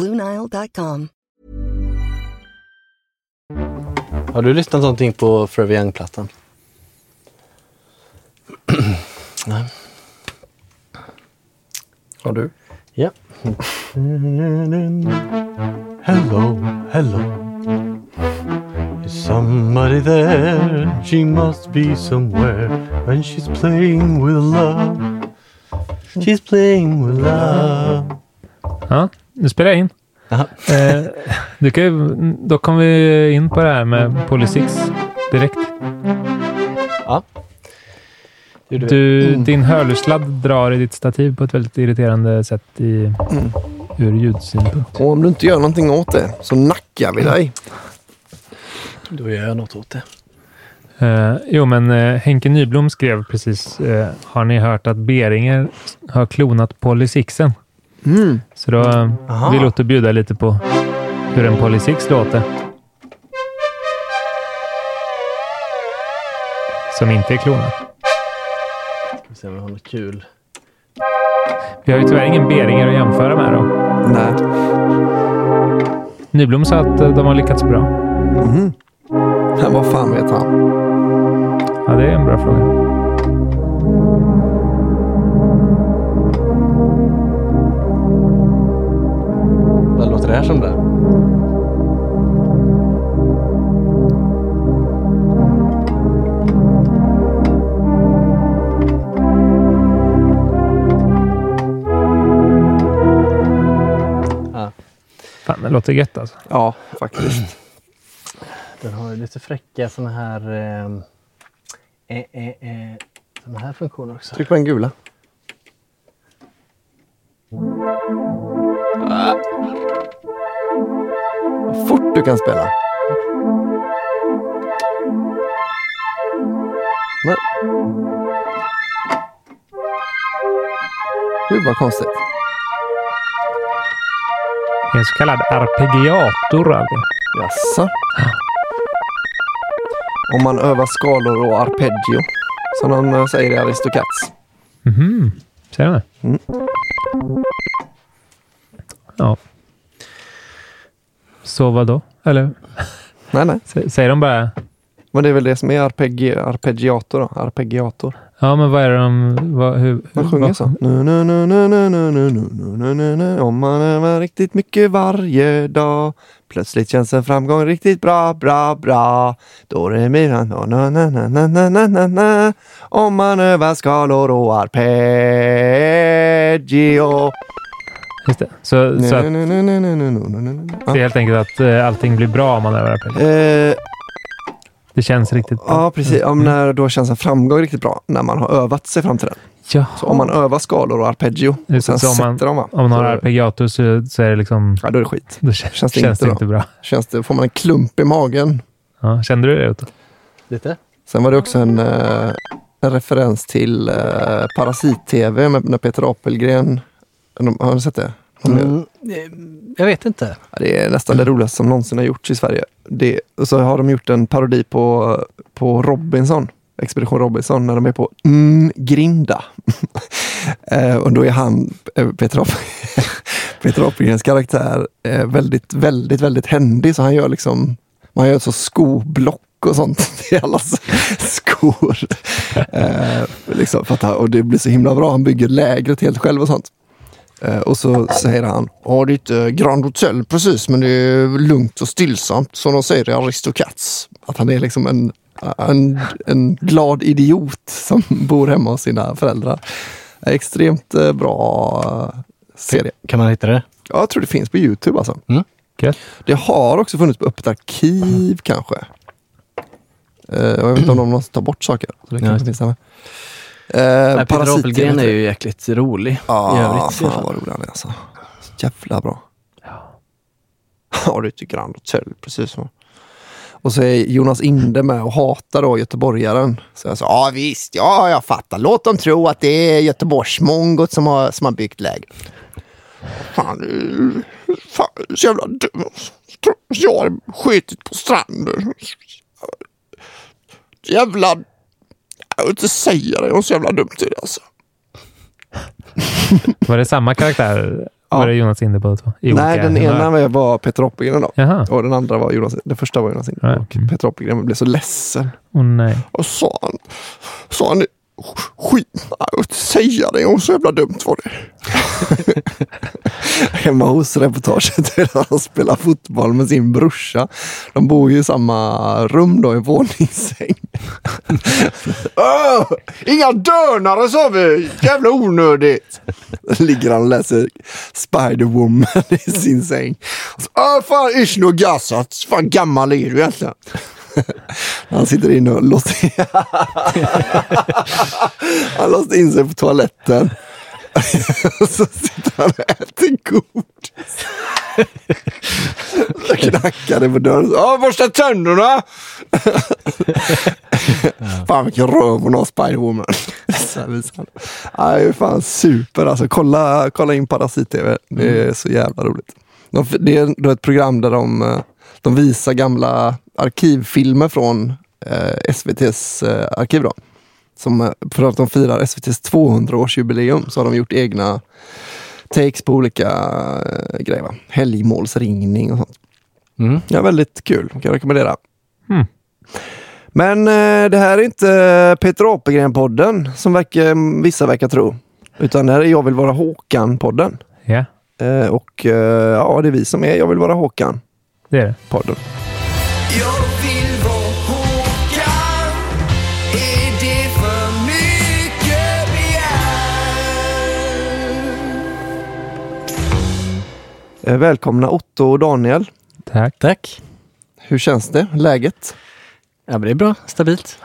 BlueNile.com. Har du lyssnat någonting på Forever Young-plattan? Nej. Har du? Ja. Hello, hello. Is somebody there? She must be somewhere. When she's playing with love. She's playing with love. Ja, nu spelar jag in. Eh, du kan då kommer vi in på det här med Polysix direkt. Ja. Du, Din hörlursladd drar i ditt stativ på ett väldigt irriterande sätt i, ur ljudsynpunkt. Och om du inte gör någonting åt det så nackar vi dig. Då gör jag något åt det. Eh, jo, men eh, Henke Nyblom skrev precis, eh, har ni hört att Beringer har klonat Polysixen? Mm. Så då Aha. vill Otto bjuda lite på hur en Polysix låter. Som inte är klonad. Ska vi se om vi har något kul. Vi har ju tyvärr ingen Beringer att jämföra med då. Nej. Nyblom sa att eh, de har lyckats bra. Mhm. Men vad fan vet han? Ja, det är en bra fråga. Vad låter det här som det? Ja, Fan, det låter gött alltså. Ja, faktiskt. den har ju lite fräcka såna här, eh, eh, eh, såna här funktioner också. Tryck på den gula. Ah. Fort du kan spela. Men. Gud vad konstigt. Det är en så kallad arpeggiator. Jaså? Om man övar skalor och arpeggio, som de eh, säger i Aristocats. Mhm. Ser du det? Mm. Ja. Så vad då? Eller Nej, nej. sä- säger de bara... Men det är väl det som är arpeggi arpeggiator då? Arpeggiator. Ja, men vad är det de... Vad, hur, Man sjunger vad- så. Nu, nu, nu, nu, nu, nu, nu, nu, nu, nu, nu. Om man övar riktigt mycket varje dag. Plötsligt känns en framgång riktigt bra, bra, bra. Då är det mina na, na, na, na, na, na, na, na, na. Om man övar skalor och arpeggio. Just det. Så, så att det är helt enkelt att eh, allting blir bra om man övar arpeggio. Eh, Det känns riktigt bra. Ja, precis. Om när då känns en framgång riktigt bra, när man har övat sig fram till den. Ja. Så om man övar skalor och arpeggio och sen så om sätter man- dem, va? Om man har så, arpeggiator så, så är det liksom... ja, då är det skit. Då känns, Känns det känns inte det bra. inte bra. Känns det, får man en klump i magen. Ja, kände du det Otto? Lite? Sen var det också en, eh, en referens till eh, Parasit-TV med, när Peter Apelgren, har ni sett det? Mm, eh, jag vet inte. Det är nästan det roligaste som någonsin har gjorts i Sverige. Det, och så har de gjort en parodi på, på Robinson, Expedition Robinson, när de är på mm, Grinda. eh, och då är han, eh, Peter, Peter Apelgrens karaktär, eh, väldigt, väldigt, väldigt händig. Så han gör liksom, man gör så skoblock och sånt i allas skor. Eh, liksom att och det blir så himla bra. Han bygger lägret helt själv och sånt. Eh, och så säger han, ja det är inte Grand Hotel precis men det är lugnt och stillsamt som de säger i Aristocats. Att han är liksom en, en, en glad idiot som bor hemma hos sina föräldrar. Extremt eh, bra eh, serie. Kan man hitta det? Ja, jag tror det finns på Youtube alltså. Gött. Det har också funnits på Öppet arkiv kanske. Eh, och jag vet inte om de måste ta bort saker. Så det Ja, kanske just finns där med. Nej, Eh, Peter Parasiten Apelgren är ju jäkligt rolig i Ja, övrigt. i alla fan vad rolig han är alltså. Så jävla bra. Ja, det tycker Grand Hotel, precis så. Och så är Jonas Inde med och hatar då göteborgaren. Så jag sa, ja visst, ja jag fattar. Låt dem tro att det är Göteborgsmongot som har, som har byggt lägret. Fan, fan, så jävla dum. Jag har skitit på stranden. Jävla... Jag vill inte säga det, det var så jävla dumt det alltså. Var det samma karaktär? Ja. Var det Jonas Inde båda två? I Nej, den ena var Peter Apelgren då. Jaha. Och den andra var Jonas, den första var Jonas Inde. Ja. Och Peter Apelgren blev så ledsen. Åh nej. Och sa han, sa han skit, jag vill inte säga det, och så jävla dumt var det. Hemma hos reportaget där han spelar fotboll med sin brorsa. De bor ju i samma rum då, i våningssäng. oh, inga dönare sa vi! Jävla onödigt! Ligger han och läser Spider-Woman i sin säng. Så, Åh, fan, ish no gassat. Fan gammal är du egentligen? Han sitter inne och låser Han låste in sig på toaletten. så sitter han och äter godis. Knackar det på dörren. Ja, borsta tänderna! fan vilken röv hon har, Spiderwoman. Är fan super alltså. Kolla, kolla in Parasit-TV. Det är så jävla roligt. De, det är ett program där de, eh, de visar gamla arkivfilmer från eh, SVTs eh, arkiv. Då. Som, eh, för att de firar SVTs 200-årsjubileum så har de gjort egna takes på olika eh, grejer. Va? Helgmålsringning och sånt. Mm. Ja, väldigt kul. Kan jag rekommendera. Mm. Men eh, det här är inte Peter Apelgren-podden som verkar, vissa verkar tro. Utan det här är Jag vill vara Håkan-podden. Ja, Eh, och eh, ja, det är vi som är Jag vill vara Håkan-podden. det är det. Jag välkomna Otto och Daniel. Tack. Tack. Hur känns det? Läget? Ja, men det är bra. Stabilt.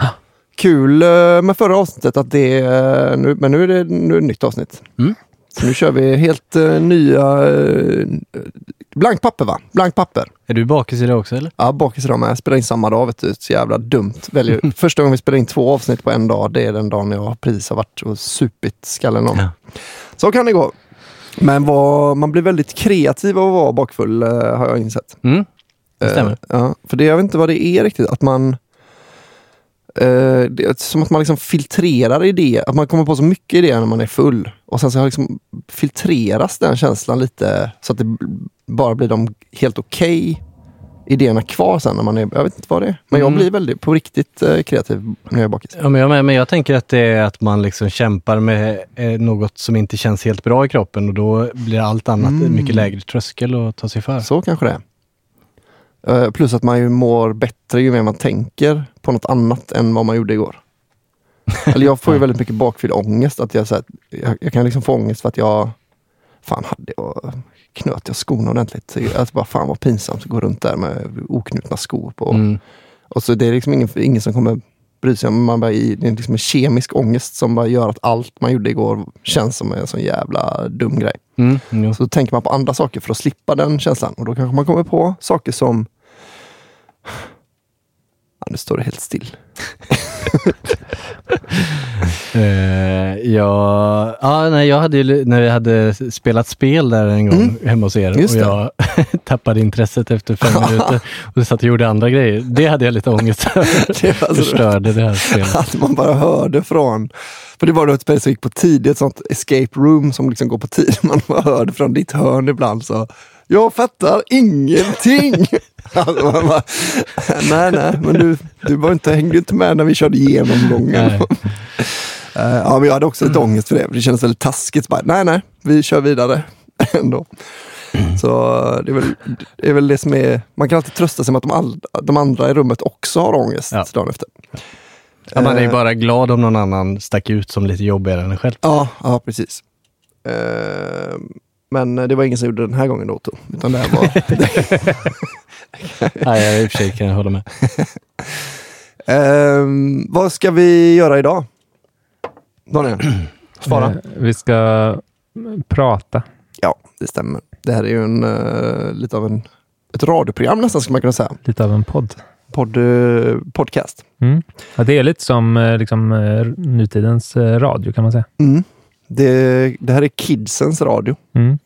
Kul eh, med förra avsnittet att det är, nu, men nu är det, nu är det ett nytt avsnitt. Mm. Så nu kör vi helt eh, nya, uh, blankt papper va? Blankt papper. Är du bakis idag också eller? Ja, bakis idag med. Jag spelar in samma dag, vet du. Så jävla dumt. Väljer, första gången vi spelar in två avsnitt på en dag, det är den dagen jag precis har varit och supit skallen om. Ja. Så kan det gå. Men vad, man blir väldigt kreativ av att vara bakfull, eh, har jag insett. Mm. Det stämmer. Eh, ja, för det, jag vet inte vad det är riktigt. Att man... Eh, det är som att man liksom filtrerar idéer. Att man kommer på så mycket idéer när man är full. Och sen så liksom filtreras den känslan lite så att det bara blir de helt okej idéerna kvar sen när man är... Jag vet inte vad det är. Men jag Mm. blir väldigt på riktigt eh, kreativ när jag är bakis. Ja, men, jag, men jag tänker att det är att man liksom kämpar med eh, något som inte känns helt bra i kroppen och då blir allt annat Mm. mycket lägre tröskel att ta sig för. Så kanske det är. Eh, plus att man ju mår bättre ju mer man tänker på något annat än vad man gjorde igår. Eller jag får ju väldigt mycket bakfylleångest. Att jag, så här, jag, jag kan liksom få ångest för att jag Fan, hade jag knöt jag skorna ordentligt. Att bara, fan vad pinsamt att gå runt där med oknutna skor på. Mm. Och så det är liksom ingen, ingen som kommer bry sig. Man bara, i- det är liksom en kemisk ångest som bara gör att allt man gjorde igår känns som en sån jävla dum grej. Mm. Jo. Så tänker man på andra saker för att slippa den känslan. Och då kanske man kommer på saker som... Ja, nu står det helt still. Eh, ja, ja, nej, jag hade ju, när vi hade spelat spel där en gång hemma hos er Mm. Just och det. jag tappade intresset efter fem minuter och satt och gjorde andra grejer. Det hade jag lite ångest över. Förstörde det här spelet. Att man bara hörde från... För det var då ett spel som gick på tid, ett sånt escape room som liksom går på tid. Man hörde från ditt hörn ibland så jag fattar ingenting. Alltså man bara, nej, nej, men du, du var inte, hängde inte med när vi körde genomgången. Nej. Eh, ja, men jag hade också lite ångest för det. Det kändes väldigt taskigt. Bara, nej, nej, vi kör vidare ändå. Så det är, väl, det är väl det som är... Man kan alltid trösta sig med att de, all, de andra i rummet också har ångest Ja. dagen efter. Ja, man är ju Eh, bara glad om någon annan stack ut som lite jobbigare än en själv. Ja, ja precis. Eh, men det var ingen som gjorde det den här gången då. Utan det här var... Nej, jag i och för sig kan jag hålla med. Ehm, vad ska vi göra idag? Daniel? Svara. Eh, Vi ska prata. Ja, det stämmer. Det här är ju en, eh, lite av en, ett radioprogram nästan, skulle man kunna säga. Lite av en podd. Podd, eh, podcast. Mm. Ja, det är lite som liksom, nutidens radio kan man säga. Mm. Det, det här är kidsens radio. Mm.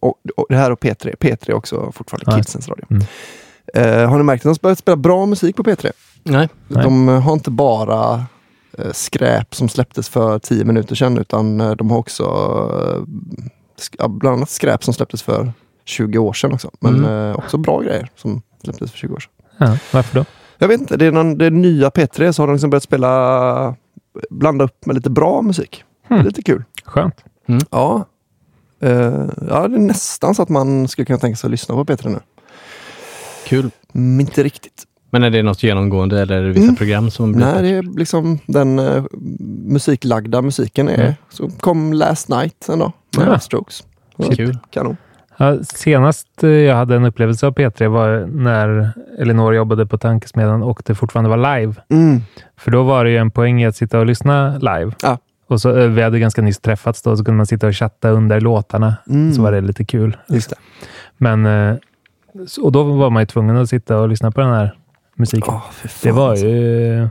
Och, och det här och P3. P3 är också fortfarande Ja. kidsens radio. Mm. Eh, har ni märkt att de har börjat spela bra musik på P3? Nej. Nej. De eh, har inte bara skräp som släpptes för tio minuter sedan utan eh, de har också eh, ja, bland annat skräp som släpptes för 20 år sedan också. Men Mm. eh, också bra grejer som släpptes för 20 år sedan. Ja, varför då? Jag vet inte, det är, någon, det är nya P3 så har de liksom börjat spela, blanda upp med lite bra musik. Hmm. lite kul. Skönt. Ja. Eh, ja, det är nästan så att man skulle kunna tänka sig att lyssna på P3 nu. Kul. Mm, inte riktigt. Men är det något genomgående eller är det vissa Mm. program som blir Nej, det är liksom den uh, musiklagda musiken är. Mm. Så kom Last Night en dag med Ja. Strokes. Kul. Kanon. Ja, senast eh, jag hade en upplevelse av P3 var när Elinor jobbade på Tankesmedjan och det fortfarande var live. Mm. För då var det ju en poäng i att sitta och lyssna live. Ja. Och så, eh, vi hade ganska nyss träffats då, så kunde man sitta och chatta under låtarna. Mm. Så var det lite kul. Just det. Men, och då var man ju tvungen att sitta och lyssna på den här musiken. Fan, det var alltså. ju...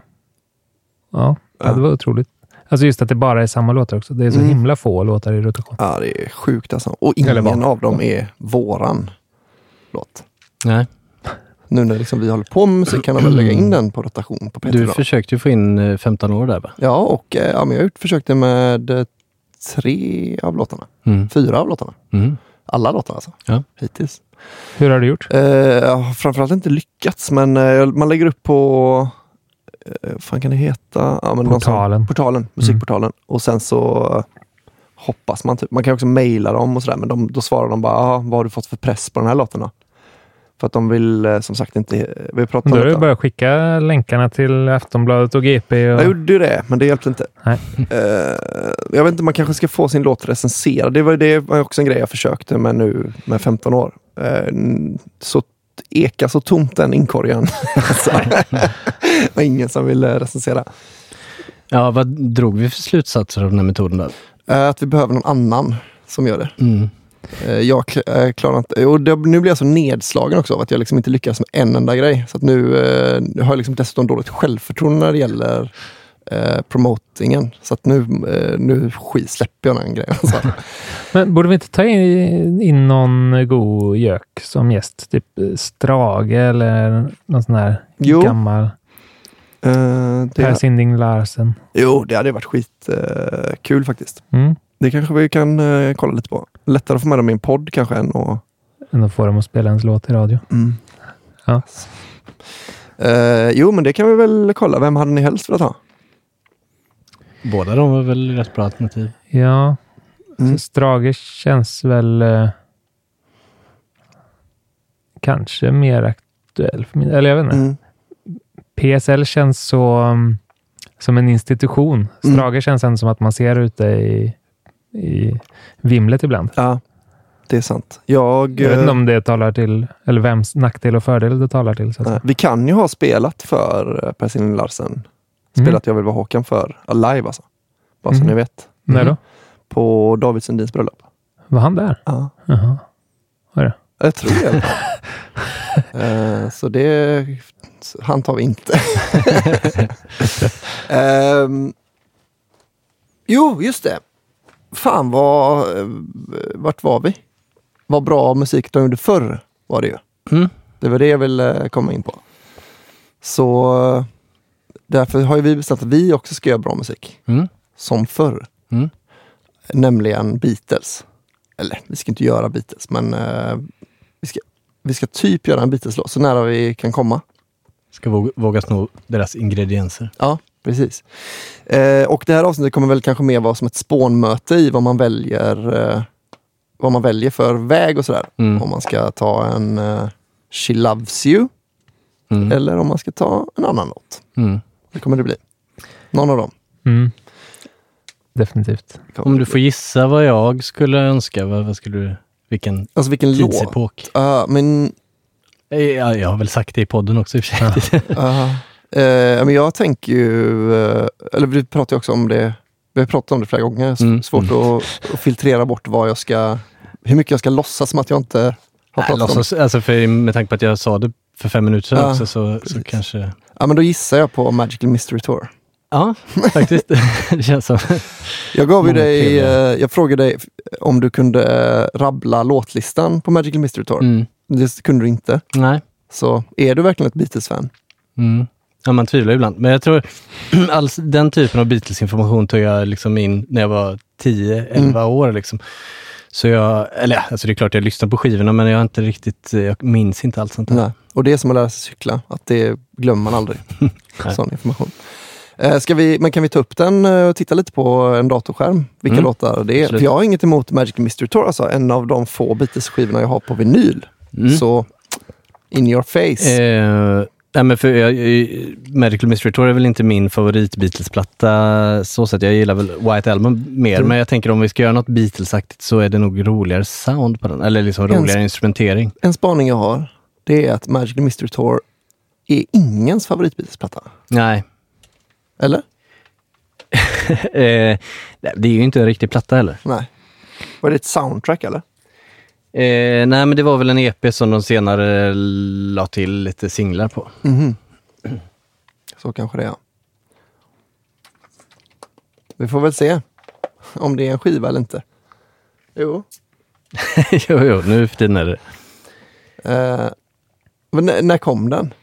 Ja, ja, det var otroligt. Alltså just att det bara är samma låtar också. Det är så Mm. himla få låtar i rotation. Ja, det är sjukt alltså. Och ingen av dem är våran låt. Nej. Nu när liksom vi håller på med musik kan de väl lägga in den på rotation på P3 Du då. försökte ju få in eh, 15 år där va? Ja, och eh, ja, men jag försökte med eh, tre av låtarna. Mm. Fyra av låtarna. Mm. Alla låtar alltså. Ja. Hittills. Hur har du gjort? Eh, har framförallt inte lyckats, men eh, man lägger upp på, eh, vad kan det heta? Ja, någon sån- Portalen. portalen, musikportalen. Och sen så eh, hoppas man. Typ. Man kan också mejla dem och sådär, men de, då svarar de bara, "Ah, vad har du fått för press på den här låten då?" För att de vill eh, som sagt inte, vi pratade Då detta. bara att skicka länkarna till Aftonbladet och GP. Och... Jag gjorde ju det, men det hjälpte inte. Nej. Eh, jag vet inte, man kanske ska få sin låt recenserad. Det var, det var också en grej jag försökte med nu med 15 år. Eh, så eka så tomt den inkorgen. alltså, det var ingen som ville recensera. Ja, vad drog vi för slutsatser av den här metoden då? Eh, att vi behöver någon annan som gör det. Mm. Eh, jag kl- klarar inte... Och nu blir jag så nedslagen också av att jag liksom inte lyckas med en enda grej. Så nu eh, har jag liksom dessutom dåligt självförtroende när det gäller eh, promotingen. Så att nu, eh, nu släpper jag den grejen. Alltså. Men borde vi inte ta in, in någon god gök som gäst? Typ Strage eller någon sån här Jo. gammal Eh, Per Sinding Larsen. jo, det hade varit skitkul eh, kul faktiskt. Mm. Det kanske vi kan eh, kolla lite på. Lättare att få med dem i en podd kanske än att... Än att få dem att spela ens låt i radio. Mm. Ja. Eh, jo, men det kan vi väl kolla. Vem hade ni helst velat ha? Båda de var väl rätt bra alternativ. Ja, Mm. så Strage känns väl eh, kanske mer aktuell. För min, eller jag vet inte. Mm. PSL känns så um, som en institution. Mm. Strage känns ändå som att man ser ute i, i vimlet ibland. Ja, det är sant. Jag, Jag vet eh, inte om det talar till, eller vems nackdel och fördel det talar till. Så att Nej. Vi kan ju ha spelat för eh, Per Larsen. Spelat Jag vill vara Håkan för live alltså. Bara så Mm. ni vet. När då? På David Sundins bröllop. Var han där? Ja. Jaha. Var det? Jag tror det. Eh, så det, han tar vi inte. Ehm, Jo, just det. Fan vad... Vart var vi? Vad bra musik de gjorde förr var det ju. Mm. Det var det jag ville komma in på. Så därför har vi bestämt att vi också ska göra bra musik. Mm. Som förr. Mm. Nämligen Beatles. Eller vi ska inte göra Beatles, men eh, vi, ska, vi ska typ göra en Beatles-låt så nära vi kan komma. Ska våga, våga sno deras ingredienser. Ja, precis. Eh, och det här avsnittet kommer väl kanske mer vara som ett spånmöte i vad man väljer eh, vad man väljer för väg och sådär. Mm. Om man ska ta en eh, She Loves You Mm. eller om man ska ta en annan låt. Mm. Det kommer det bli. Någon av dem. Mm. Definitivt. Om du får gissa vad jag skulle önska, vad, vad skulle du, vilken Alltså vilken låt? tidsepok? Ja, men Eh, Ja, jag har väl sagt det i podden också i och för sig. Eh, men jag tänker ju, eh, eller vi pratar ju också om det, vi har pratat om det flera gånger, S- Mm, svårt Att, att filtrera bort vad jag ska, hur mycket jag ska låtsas som att jag inte har Nej, pratat om låtsas, alltså för, med tanke på att jag sa det för fem minuter sedan Ja, också så, så kanske... Ja men då gissar jag på Magical Mystery Tour. Ja, faktiskt. det känns som... Jag gav ju dig, eh, jag frågade dig om du kunde eh, rabbla låtlistan på Magical Mystery Tour. Mm. Det kunde du inte. Nej. Så är du verkligen ett Beatles-fan? Mm. Ja, man tvivlar ibland. Men jag tror alls, den typen av Beatles-information tog jag liksom in när jag var 10-11 Mm. år. Liksom. Så jag, eller alltså det är klart jag lyssnar på skivorna men jag har inte riktigt, jag minns inte allt sånt där. Nej. Och det är som att lära sig cykla, att det glömmer man aldrig. Sån information. Eh, Ska vi, men kan vi ta upp den eh, och titta lite på en datorskärm? Vilka Mm. låtar det är? Absolut. För jag har inget emot Magical Mystery Tour, alltså en av de få Beatles-skivorna jag har på vinyl. Mm. Så in your face. Eh, nej, men för jag, Medical Mystery Tour är väl inte min favorit Beatles-platta så sätt. Jag gillar väl White Album mer, Mm. men jag tänker om vi ska göra något Beatles-aktigt så är det nog roligare sound på den, eller liksom En- roligare instrumentering. En spaning jag har, det är att Magical Mystery Tour är ingens favorit Beatles-platta. Nej, Eller? eh, det är ju inte en riktig platta heller. Nej. Var det ett soundtrack eller? Eh, nej, men det var väl en EP som de senare la till lite singlar på. Mhm. Så kanske det är. Vi får väl se om det är en skiva eller inte. Jo. jo, jo, nu för tiden är det. Eh, men när, när kom den?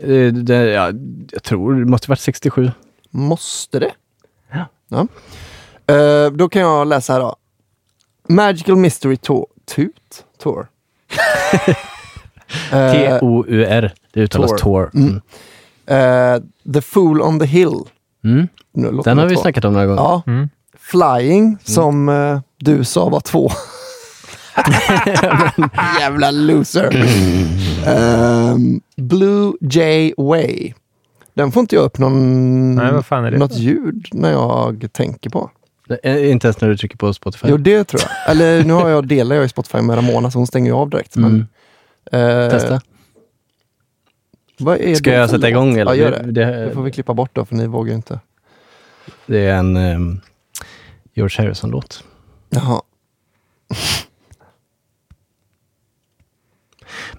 Eh, det ja, jag tror det måste varit 67. Måste det? Ja. ja. Eh, då kan jag läsa här då. Magical Mystery Tour. Tut? Tour. T-O-U-R. Det uttalas Tour. Tour. Mm. Mm. eh, the Fool on the Hill. Mm. Den har vi två. snackat om några gånger. Ja. Mm. Flying, som eh, du sa var två. Jävla loser. Ehm, Blue Jay Way. Den får inte jag upp någon, Nej, vad fan är det? något ljud när jag tänker på. Eh, Inte ens när du trycker på Spotify. Jo, det tror jag. Eller nu har jag, delar jag i Spotify med Ramona, så hon stänger ju av direkt. Men, Mm. eh, Testa. Vad är Ska det jag sätta låt? igång eller? Ja, gör Det- det. det- Det får vi klippa bort då, för ni vågar inte. Det är en um, George Harrison-låt. Jaha.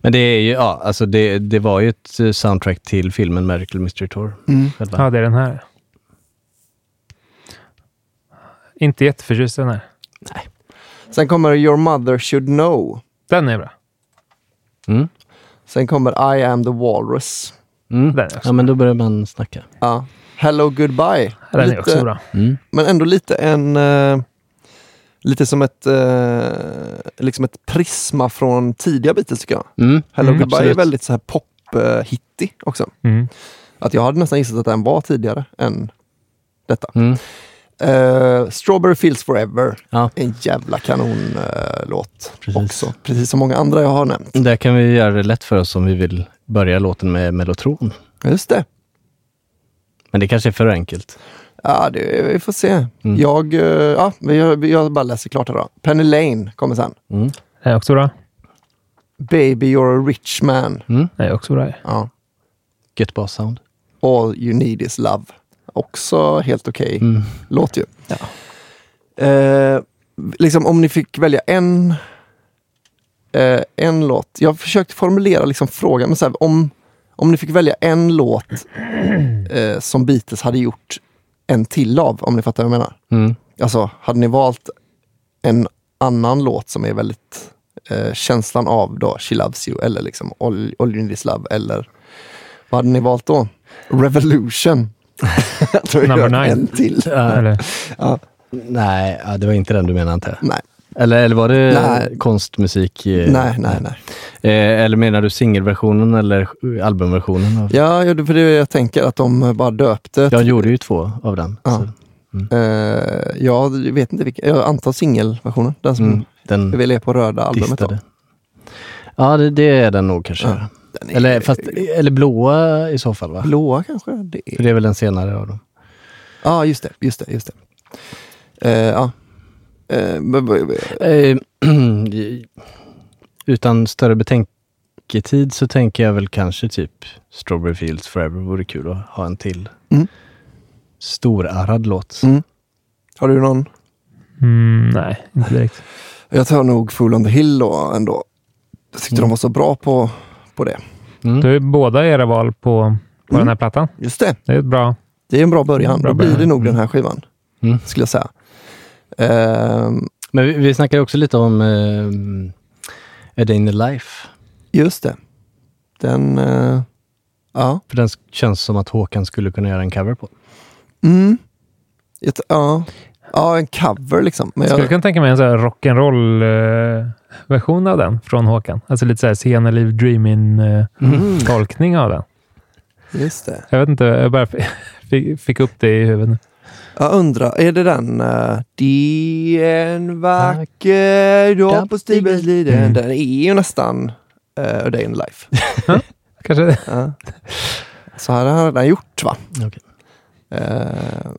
Men det är ju, ja, alltså det, det var ju ett eh, soundtrack till filmen Miracle Mystery Tour. Mm. Ja, det är den här. Inte jätteförtjust i den här. Sen kommer Your Mother Should Know. Den är bra. Mm. Sen kommer I Am The Walrus. Mm. Den är också Ja, men då börjar man snacka. Ja. Hello Goodbye. Den är Lite- också bra. Mm. Men ändå lite en... eh, lite som ett, eh, liksom ett prisma från tidiga Beatles tycker jag. Mm. Hello Mm, Goodbye är absolut. väldigt så här pop-hittig också. Mm. Att jag hade nästan gissat att den var tidigare än detta. Eh, Strawberry Fields Forever. Ja. En jävla kanonlåt Precis. också. Precis som många andra jag har nämnt. Där kan vi göra det lätt för oss om vi vill börja låten med Mellotron. Just det. Men det kanske är för enkelt. Ja, det, vi får se. Mm. Jag, eh, ja, jag, jag bara läser klart här då. Penny Lane kommer sen. Mm. Är också bra. Baby You're a Rich Man. Mm. Är också bra. Ja. Get Boss Sound. All You Need Is Love. Också helt okej Mm. låt ju. Eh, liksom om ni fick välja en, eh, en låt. Jag försökte formulera liksom frågan, men så här, om, om ni fick välja en låt eh, som Beatles hade gjort en till av, om ni fattar vad jag menar. Mm. Alltså, hade ni valt en annan låt som är väldigt eh, känslan av då She Loves You eller liksom All, All You Need Is Love eller vad hade ni valt då? Revolution. Jag tror jag nine. En till. Eller, Ja, Nej, ja, det var inte den du menade inte. nej, Eller, eller var det Nej. konstmusik? eh, nej, nej, nej. Eh, eller menar du singelversionen eller albumversionen? Av... Ja, ja, för det är jag tänker att de bara döpte. Jag gjorde ju två av den. Ja. Så, Eh, jag vet inte vilken, jag antar singelversionen. Den som mm, den väl är på röda albumet. Då. distade. Ja, det, det är den nog kanske. Ja. Den är Eller, fast, eller blåa i så fall va? blåa kanske? Det är. För det är väl den senare av dem. Ja, just det. Just det, just det. Eh, ja. Eh, Eh, utan större betänketid så tänker jag väl kanske typ Strawberry Fields Forever vore kul att ha en till. Mm. Storarrad låt. Mm. Har du någon? mm, nej, inte direkt. Jag tar nog Fool on the Hill då ändå. Jag tyckte Mm. de var så bra på, på det. Mm. Då är båda era val på, på den här plattan. Just det. Det är ett bra. Det är en bra början. Bra då blir det början. nog den här skivan. Mm. Skulle jag säga. Ehm, Men vi, vi snackade också lite om eh, A Day in the Life. just det. Den... eh, ja. För den känns som att Håkan skulle kunna göra en cover på. Mm. Ett, ja. Ja, en cover liksom. Men Jag skulle jag, kunna tänka mig en rock'n'roll-version av den från Håkan. Alltså lite så här Sena Liv Dreamin-tolkning av den. just det. Jag vet inte, jag bara fick, fick upp det i huvudet. Jag undrar, är det den uh, Det är en vacker dag på Stibergsliden? Mm. Den är ju nästan uh, A Day in Life. Kanske det. Ja. Så här har den gjort va? Okej. Eh,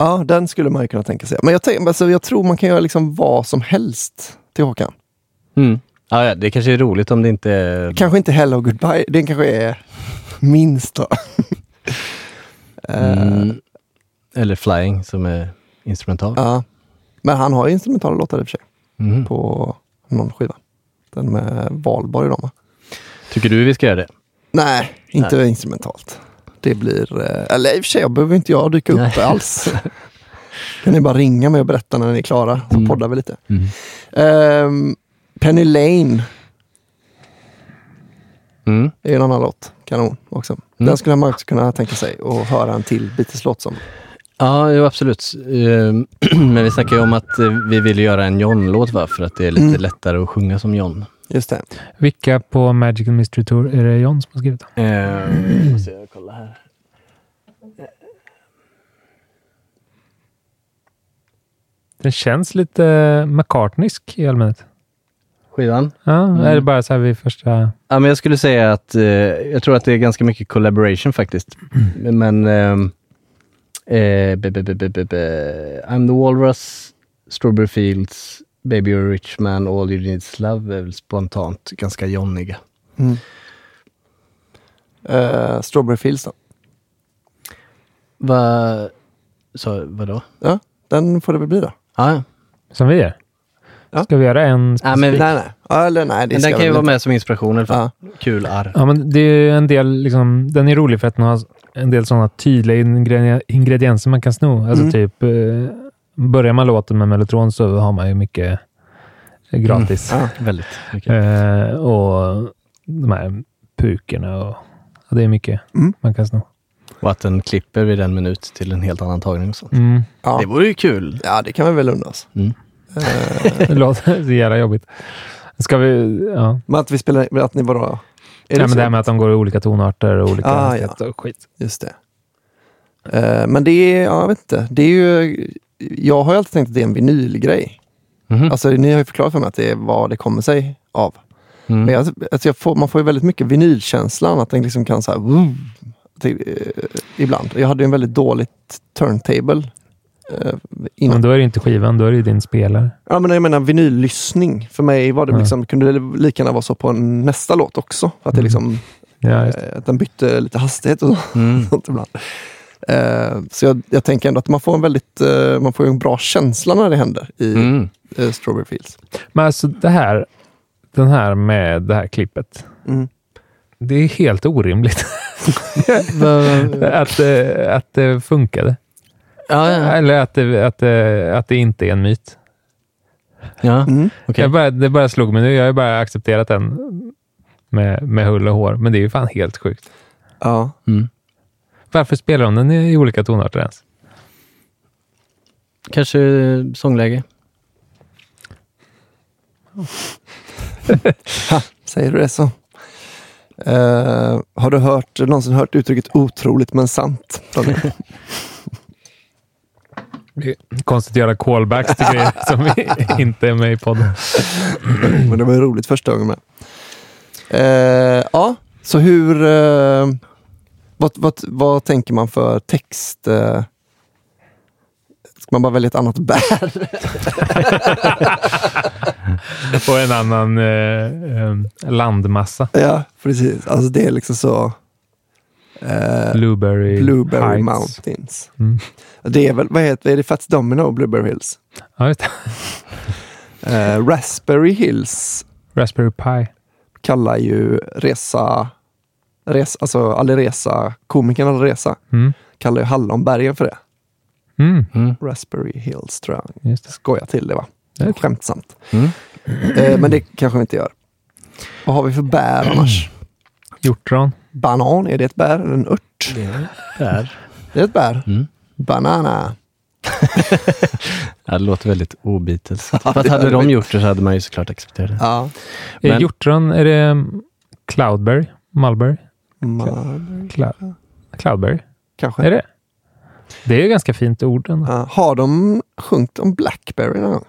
ja, den skulle man ju kunna tänka sig. Men jag, tänk, alltså, jag tror man kan göra liksom vad som helst till Håkan. Mm. Ja, ja, det kanske är roligt om det inte är... Kanske inte Hello Goodbye, den kanske är minst då. Eh, Mm. Eller Flying som är instrumental. ja. Men han har ju instrumentala låtar i och för sig Mm. på någon skiva. Den med Valborg dem va? Tycker du vi ska göra det? Nej, inte instrumentalt. Det blir, eh, eller i och för sig, jag behöver inte jag dyka upp Nej. alls. kan ni bara ringa mig och berätta när ni är klara, så Mm. poddar vi lite. Mm. Ehm, Penny Lane Mm. är en annan låt. Kanon också. Den skulle man också kunna tänka sig att höra en till Beatles-låt som. Ja, jo, absolut. Ehm, Men vi snackar ju om att eh, vi vill göra en John-låt va? för att det är lite Mm. lättare att sjunga som John. Just det. Vilka på Magical Mystery Tour är det John som har skrivit? Eh, jag måste jag kolla här. Den känns lite McCartneysk i allmänhet. Skivan? Ja, Mm. är det bara så här vid första... Ja, men jag skulle säga att eh, jag tror att det är ganska mycket collaboration faktiskt. Men ehm, eh, be, be, be, be. I'm the Walrus, Strawberry Fields, Baby You're a Rich Man, All You Need Is Love är väl spontant ganska Johniga. Mm. Eh, Strawberry Fields då. Va, så, vadå? Ja, den får det väl bli då. Ja, ja. Som vi gör. Ja. Ska vi göra en Ja, men, Nej, nej. Eller nej, det men den kan ju vara med som inspiration i alla fall. Ja. Kul arr. Ja, men det är en del, liksom, den är rolig för att den har en del sådana tydliga ingredi- ingredienser man kan sno. Alltså Mm. typ, eh, börjar man låten med mellotron så har man ju mycket gratis. Ja. Väldigt mycket. Eh, och de här pukorna och ja, det är mycket Mm. man kan sno. Och att den klipper vid en minut till en helt annan tagning och sånt. Mm. Ja. Det vore ju kul. ja, det kan vi väl oss. Mm. Eh, Det låter så jävla jobbigt. Ska vi... Ja. men att vi spelar, att ni bara... Är det men så? det här med att de går i olika tonarter och olika Ah, hastigheter och skit. Just det. Eh, men det är, ja, jag vet inte. Det är ju, jag har ju alltid tänkt att det är en vinylgrej. Mhm. Alltså ni har ju förklarat för mig att det är vad det kommer sig av. Mm. Men jag, alltså jag får, man får ju väldigt mycket vinylkänslan, att den liksom kan så här, woo, till, eh, ibland. Jag hade ju en väldigt dåligt turntable eh, Men innan. då är det inte skivan, då är det din spelare. Ja, men jag menar vinyllyssning. För mig var det Ja. liksom, kunde det lika gärna vara så på en nästa låt också. Att, det Mm. liksom, Ja, just det. eh, att den bytte lite hastighet och Mm. sånt ibland. Eh, så jag, jag tänker ändå att man får en väldigt eh, man får en bra känsla när det händer i Mm. eh, Strawberry Fields. Men alltså det här, den här med det här klippet. Mm. Det är helt orimligt att, eh, att det funkade. Ja, ja. Eller att det, att, det, att det inte är en myt. ja. Mm. Jag bara, det bara slog mig nu. Jag har bara accepterat den med, med hull och hår. Men det är ju fan helt sjukt. Ja. Mm. Varför spelar de den i olika tonarter ens? Kanske sångläge. Säger du det så. Eh, har du hört, någonsin hört uttrycket otroligt men sant? Konstigt att göra callbacks till grejer som vi inte är med i podden. men det var ju roligt första gången med. Eh, ja, så hur... Eh, vad, vad, vad tänker man för text? Eh, ska man bara välja ett annat bär? Och en annan eh, landmassa. ja, precis. Alltså det är liksom så... Eh, Blueberry, Blueberry Heights. Mountains. Mm. Det är väl, vad heter är det, Fats Domino Blueberry Hills? Ja, just det. Eh, Raspberry Hills Raspberry Pi. kallar ju Resa, res, alltså Alireza, komikern Alireza, Mm. kallar ju Hallonbergen för det. Mm. Raspberry Hills tror jag. Just det. Skojar till det va? Det är- Skämtsamt. Mm. Eh, men det kanske vi inte gör. Vad har vi för bär annars? Hjortron. Banan, är det ett bär eller en ört? Där. Det är ett bär. Mm. Banana. Det låter väldigt obitels. Ja, Fast det hade de det. gjort det så hade man ju såklart accepterat det. Ja. Är Men- hjortron, är det mm, Cloudberry? Mulberry? Ma- Clou- Cloudberry? kanske. Är det? Det är ju ganska fint ord ändå. Ja. Har de sjungit om Blackberry någon gång?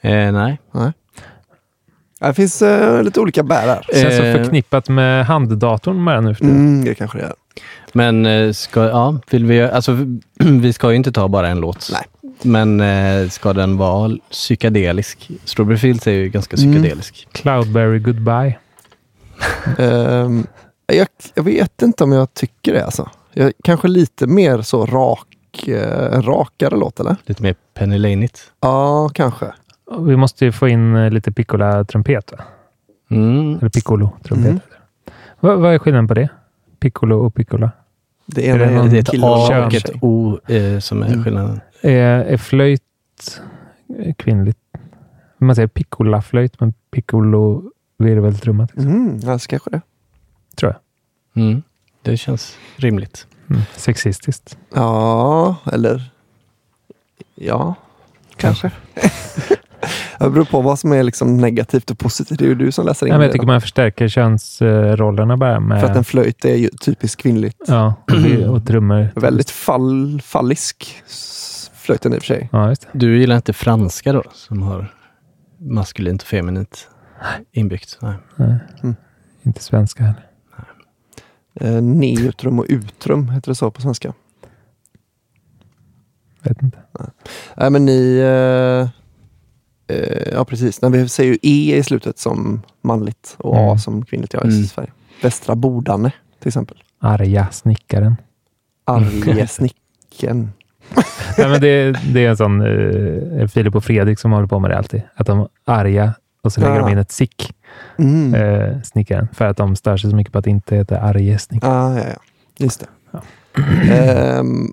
Eh, nej. Ja, Det finns eh, lite olika bär här. Det känns så Eh, förknippat med handdatorn bara nu för tiden. Mm, det kanske det är. Men eh, ska, ja, vill vi, alltså, vi ska ju inte ta bara en låt. Nej. Men eh, ska den vara psykedelisk? Strawberry Fields är ju ganska Mm. psykedelisk. Cloudberry Goodbye. Ehm, jag, jag vet inte om jag tycker det alltså. Jag, kanske lite mer så rak, eh, rakare låt eller? Lite mer Penny Laneit. Ja, kanske. Vi måste ju få in eh, lite piccola-trumpet. va? Mm. Eller piccolo-trumpet. Mm. Vad, vad är skillnaden på det? Piccolo och piccola? Det Är ena det är, Det är ett kille A och ett O eh, som är Mm. skillnaden. Är, är flöjt eh, kvinnligt? Man säger piccola-flöjt, men piccolo-virveltrumma. till exempel. Mm, alltså kanske det. Tror jag. Mm. Det känns rimligt. Mm. Sexistiskt. Ja, eller ja, kanske. det beror på vad som är liksom negativt och positivt. Det är ju du som läser in Ja, men det. jag tycker man förstärker könsrollerna bara med... För att en flöjt är ju typiskt kvinnligt. Ja, och, trummor. Väldigt fall, fallisk flöjten i och för sig. Ja, just det. Du gillar inte franska då, som har maskulint och feminint inbyggt? Nej. Nej. Mm. Inte svenska heller. Eh, neutrum och utrum heter det så på svenska. Vet inte. Nej men ni... Eh, eh, ja precis, Nej, vi säger ju E i slutet som manligt och A Mm. som kvinnligt ja, i Mm. Sverige. Västra Bodane till exempel. Arga snickaren. Arjesnicken. Nej, men det, det är en sån eh, Filip och Fredrik som håller på med det alltid. Att de arga och så lägger Ja. de in ett sick, Mm. eh, snickaren. För att de stör sig så mycket på att det inte heter arge snickaren. Ah, ja, ja. Just det. Ja. Ehm,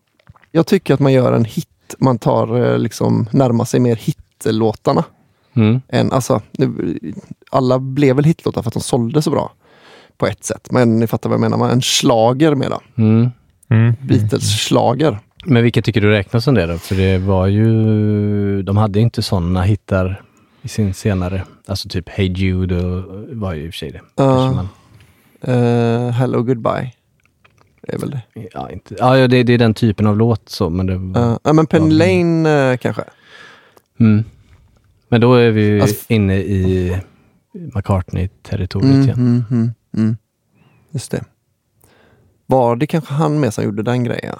jag tycker att man gör en hit. Man tar eh, liksom närmar sig mer hitlåtarna. Mm. Än, alltså, nu, alla blev väl hitlåtar för att de sålde så bra. På ett sätt. Men ni fattar vad jag menar. Man- En slager med då. Mm. Mm. Beatles-slager. Men vilka tycker du räknas som det då? För det var ju, de hade inte sådana hittar i sin senare, alltså typ Hey Jude och, var ju i och för sig det. Kanske man, Eh, hello goodbye. Är väl det. ja, inte, ja, det, det är den typen av låt så, men det Uh, ja, men Penny. Lane eh, kanske. mm. Men då är vi ju Alltså- inne i McCartney-territoriet Mm, igen. mm, mm, mm. Just det. Var det kanske han med som gjorde den grejen?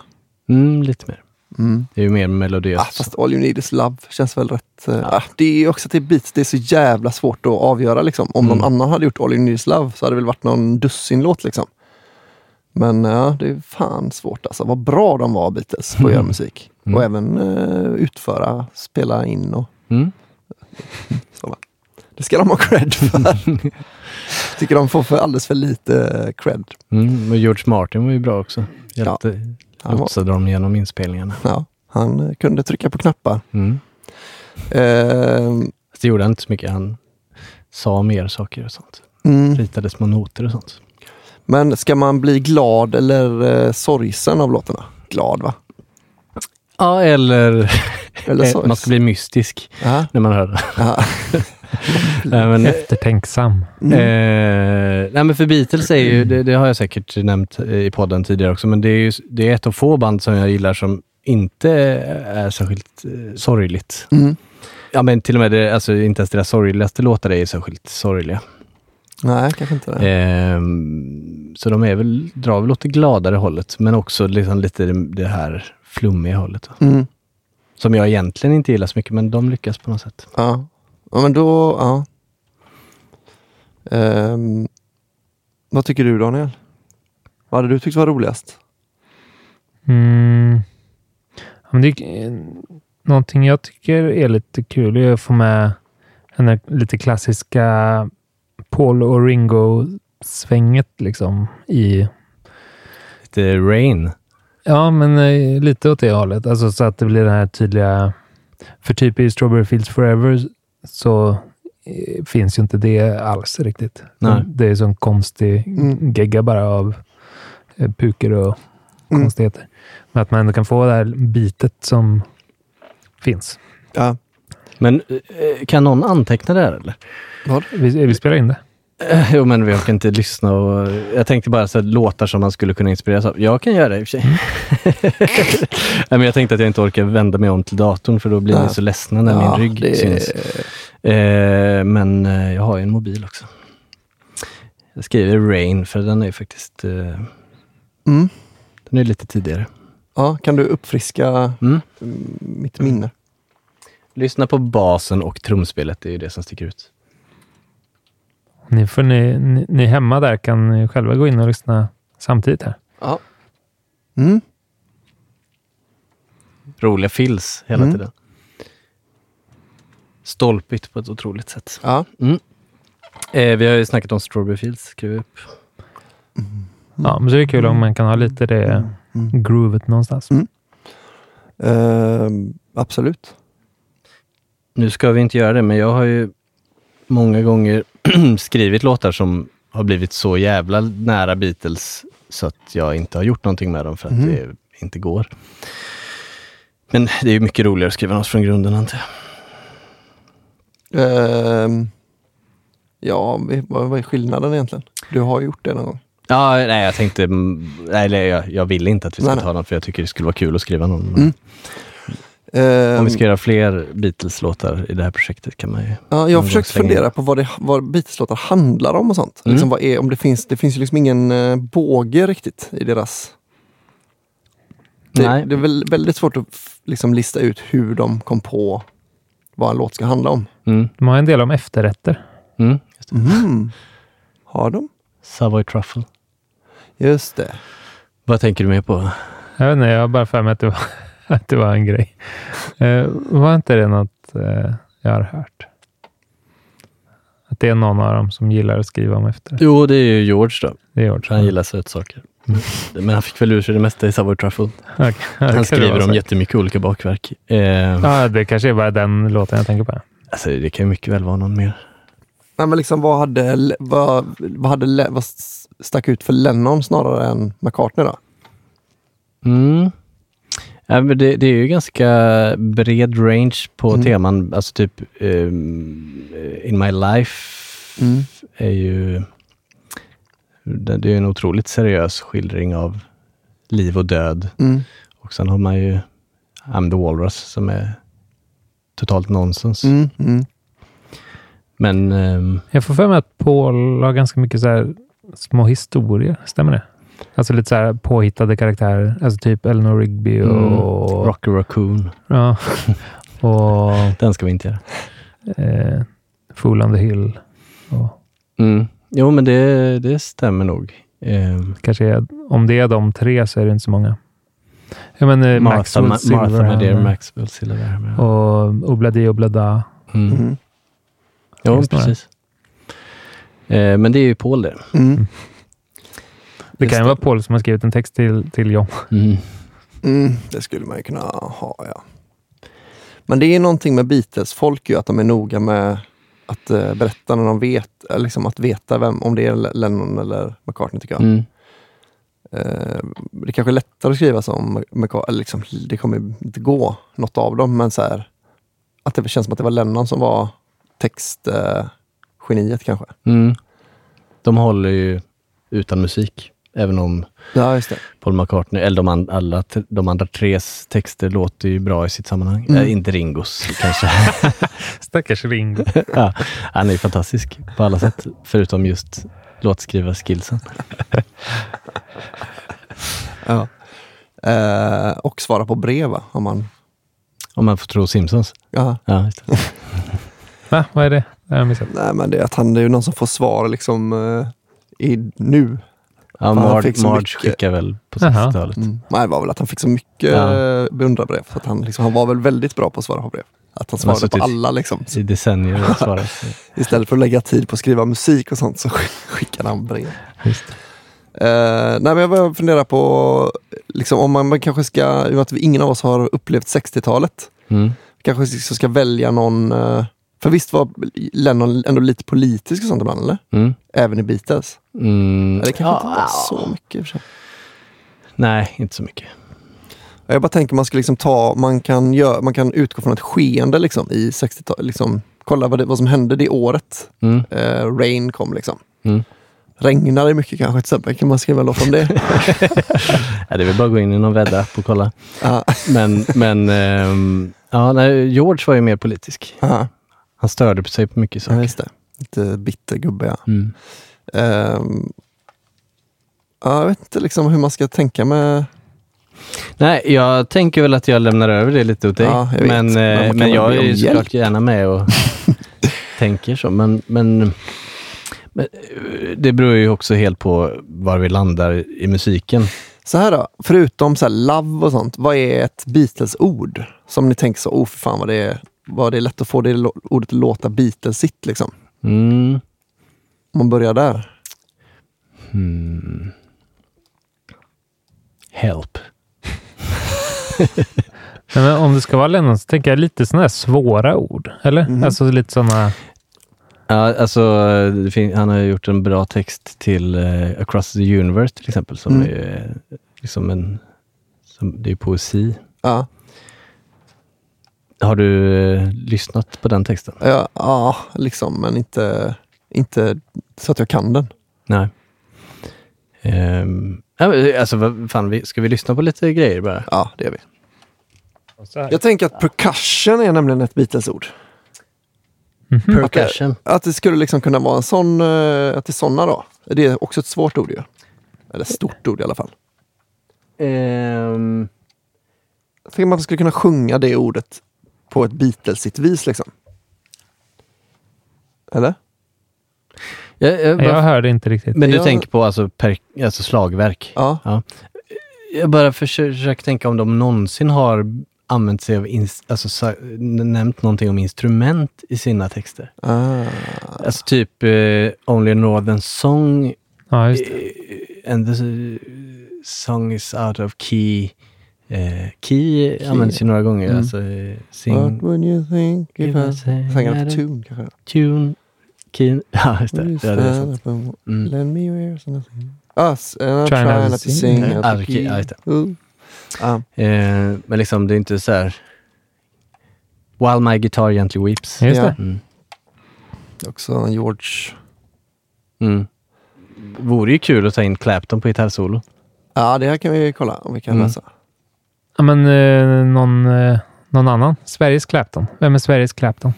Mm, lite mer. Mm. Det är ju mer melodiöst. Ah, fast All You Need Is Love känns väl rätt... eh, ah, det är ju också till Beats, det är så jävla svårt att avgöra. Liksom. Om Mm. någon annan hade gjort All You Need Is Love så hade det väl varit någon dussinlåt. Liksom. Men ja, det är fan svårt alltså. Vad bra de var Beatles på att göra musik. Mm. Och även eh, utföra, spela in och Mm. så. Det ska de ha cred för. Tycker de får för alldeles för lite eh, cred. Mm. Och George Martin var ju bra också. Hjälpte, Han var- lotsade dem genom inspelningarna. Ja. Han eh, kunde trycka på knappar. Mm. Fast det gjorde han inte så mycket. Han sa mer saker och sånt. mm. Ritade små noter och sånt. Men ska man bli glad eller eh, sorgsen av låtarna? Glad va? Ja, eller, Eller eh, man ska bli mystisk Ja. när man hör det. Nej, men, Eftertänksam. Mm. Eh, nej men för Beatles är ju, det, det har jag säkert nämnt eh, i podden tidigare också, men det är ju det är ett av få band som jag gillar som inte är särskilt eh, sorgligt. Mm. Ja men till och med, det, alltså inte ens deras sorgligaste låtar är särskilt sorgliga. Nej, kanske inte det. Ehm, så de är väl, drar väl åt det gladare hållet, men också liksom lite det, här flummiga hållet. Mm. Som jag egentligen inte gillar så mycket, men de lyckas på något sätt. Ja. Ja, men då, ja. Ehm, vad tycker du Daniel? Vad hade du tyckt var roligast? Mm. Ja, men det är, eh, någonting jag tycker är lite kul är att få med den här lite klassiska Paul och Ringo-svänget liksom i Lite Rain. Ja, men eh, lite åt det hållet. Alltså så att det blir den här tydliga... För typ i Strawberry Fields Forever så eh, finns ju inte det alls riktigt. Nej. Det är sån konstig Mm. gegga bara av eh, puker och Mm. konstigheter. Men att man ändå kan få det här bitet som finns. Ja. Men eh, kan någon anteckna det här eller? Vad? Vi, vi spelar in det. Eh, Jo, men vi orkar inte lyssna och... Jag tänkte bara så här, låtar som man skulle kunna inspireras av. Jag kan göra det i och för sig. Nej, men jag tänkte att jag inte orkar vända mig om till datorn för då blir Ja. ni så ledsna när Ja, min rygg det- syns. Eh, men eh, jag har ju en mobil också. Jag skriver Rain för den är faktiskt... Eh, Mm. den är lite tidigare. Ja, kan du uppfriska mm, mitt minne? Lyssna på basen och trumspelet, det är ju det som sticker ut. Ni, får, ni, ni, ni hemma där kan ni själva gå in och lyssna samtidigt här. Ja. Mm. Roliga fills hela Mm. tiden. Stolpigt på ett otroligt sätt. Ja. Mm. Eh, vi har ju snackat om Strawberry Fields, skrev vi upp. Ja, men så är det kul om man kan ha lite det Mm. groovet någonstans. Mm. Ehm, absolut. Nu ska vi inte göra det, men jag har ju många gånger skrivit låtar som har blivit så jävla nära Beatles så att jag inte har gjort någonting med dem för att Mhm. det inte går. Men det är ju mycket roligare att skriva något från grunden antar jag. Ehm, ja, vad, vad är skillnaden egentligen? Du har gjort det någon gång. Ja, nej, jag tänkte, mm, nej, jag, jag ville inte att vi nej. ta något för jag tycker det skulle vara kul att skriva någon. Mm. Ehm, Om vi ska göra fler Beatles-låtar i det här projektet kan man ju... Ja, jag har försökt fundera på vad, det, vad Beatles-låtar handlar om och sånt. Mm. Liksom vad är, om det, finns, det finns ju liksom ingen eh, båge riktigt i deras... Det, Nej. det är väl väldigt svårt att liksom lista ut hur de kom på vad en låt ska handla om. Mm. De har en del om efterrätter. Mm. Just det. Mm. Har de? Savoy Truffle. Just det. Vad tänker du mer på? Jag vet inte, jag har bara för mig att det var, att det var en grej. Eh, var inte det något eh, jag har hört? Att det är någon av dem som gillar att skriva om efter. Jo, det är ju George då. Det är George. Han gillar sötsaker. Men han fick väl ur sig det mesta i Savoy Truffle. Kan Han skriver om jättemycket olika bakverk. Eh, Ja, det kanske är bara den låten jag tänker på. alltså, det kan ju mycket väl vara någon mer. Nej, men liksom, vad, hade, vad, vad, hade, vad stack ut för Lennon snarare än McCartney då? Mm. Ja, men det, det är ju ganska bred range på Mm. teman. Alltså typ ehm, In My Life Mm. är ju det är en otroligt seriös skildring av liv och död. Mm. Och sen har man ju I'm the Walrus som är totalt nonsens. Mm. Mm. Men ehm, Jag får för mig att Paul har ganska mycket så här små historier. Stämmer det? Alltså lite så här påhittade karaktärer. Alltså typ Eleanor Rigby Mm. och... Rocky Raccoon, Ja. och den ska vi inte göra. eh, Fool on the Hill. Och Mm. Jo, men det, det stämmer nog. Ehm, kanske är, om det är de tre så är det inte så många. Ja, men eh, Martha, Maxwell Ma- Martha Silverhammer Madeira, Maxwell Silverhammer. och Obladi Oblada. Mm. Mm. Jo, precis. Eh, men det är ju Paul det. Mm. Det kan ju vara Paul som har skrivit en text till, till John. Mm. Mm, det skulle man ju kunna ha, ja. Men det är någonting med Beatles-folk ju, att de är noga med att eh, berätta när de vet, liksom att veta vem, om det är Lennon eller McCartney tycker jag. Mm. Eh, det kanske är lättare att skriva som McCartney, eller liksom, det kommer inte gå, något av dem, men så här, att det känns som att det var Lennon som var textgeniet eh, geniet kanske. Mm. De håller ju utan musik, även om Ja, just det. Paul McCartney, eller de, an, alla, de andra tres texter låter ju bra i sitt sammanhang. Mm. Eh, inte Ringos kanske. Stackars Ringo. ja, han är ju fantastisk på alla sätt, förutom just låtskrivarskillsen. Ja. Eh, och svara på brev, va? Om man... Om man får tro Simpsons. Ja. Ja, just det. Va? Vad är det? Det har jag missat. Nej, men det är att han det är ju någon som får svar liksom eh, i, nu. Ja, Han Marge, fick så Marge mycket- skickar väl på Jaha. 60-talet. Mm. Nej, det var väl att han fick så mycket Ja. beundrarbrev. Så att han, liksom, han var väl väldigt bra på att svara på brev. Att han Han svarade på suttit- alla liksom. I decennier och svarat. Istället för att lägga tid på att skriva musik och sånt så skickade han brev. Just. Eh, nej, men jag börjar fundera på liksom, om man, man kanske ska, i och med att vi, ingen av oss har upplevt 60-talet, Mm. kanske så ska välja någon, eh, för visst var Lennon ändå lite politisk och sånt ibland eller? Mm. Även i Beatles? Mm. Eller det kanske inte var Ja, så mycket i och för sig. Nej, inte så mycket. Jag bara tänker man ska liksom ta, man kan, gö- man kan utgå från ett skeende liksom, i 60-talet. Liksom, kolla vad, det, vad som hände det året. Mm. Eh, Rain kom liksom. Mm. Regnar det mycket kanske till exempel? Kan man skriva en låt om det? Ja, det är väl bara att gå in i någon wedapp och kolla. Ja. Men, men ehm, ja, nej, George var ju mer politisk. Aha. Han störde sig på mycket Ja, saker. just det. Lite bitter gubbe ja. Mm. Ja, jag vet inte liksom hur man ska tänka med... Nej, jag tänker väl att jag lämnar över det lite åt dig. Ja, jag men, Men eh, men väl jag är ju såklart gärna med och tänker så. Men, men, men det beror ju också helt på var vi landar i musiken. Så här då, förutom så här love och sånt, vad är ett Beatles-ord? Som ni tänker så, oh för fan vad det är, vad det lätt att få det ordet att låta Beatlesigt liksom. Mm. Om man börjar där. Hmm. Help. Nej, men om det ska vara Lennon så tänker jag lite sådana här svåra ord. Eller? Mhm. Alltså lite sådana... Ja, alltså, han har gjort en bra text till eh, Across the Universe till exempel, som Mm. är eh, liksom en... Som, det är poesi. Ja, Har du eh, lyssnat på den texten? ja, ja liksom, men inte, inte så att jag kan den. Nej. Um, alltså, vad fan, ska vi lyssna på lite grejer bara? Ja, det är vi. Jag tänker att percussion är nämligen ett Beatles-ord. Percussion. Att det skulle liksom kunna vara en sån, eh, att det är såna då. Det är också ett svårt ord ju. Eller stort ord i alla fall. Ehm, Jag tänker att man skulle kunna sjunga det ordet på ett Beatlesigt vis liksom. Eller? jag, jag, Jag hörde inte riktigt. men du jag- tänker på alltså, per, alltså slagverk? Ja. Jag bara försöker, försöker tänka om de någonsin har använt sig av, ins, alltså, nämnt någonting om instrument i sina texter. Ah. Alltså typ eh, Only a Northern Song Ja, just det. eh, and the song is out of key. Eh, key, används ju några gånger. Mm. Alltså, eh, sing, What would you think if I sang a- tune kanske? tune, key. Ja, just det. Ja, det är sant. Mm. Lend me your ears and. Us, and I'm Trying trying not to sing. sing of okej, key. ja, just det. Ooh. Ja. Eh, men liksom, det är inte så här... While my guitar gently weeps. Just Ja. det. Mm. Också George. Mm. Vore ju kul att ta in Clapton på gitarrsolo. Ja, det här kan vi kolla om vi kan Mm. läsa. Ja, men eh, någon, eh, någon annan? Sveriges Clapton. Vem är Sveriges Clapton?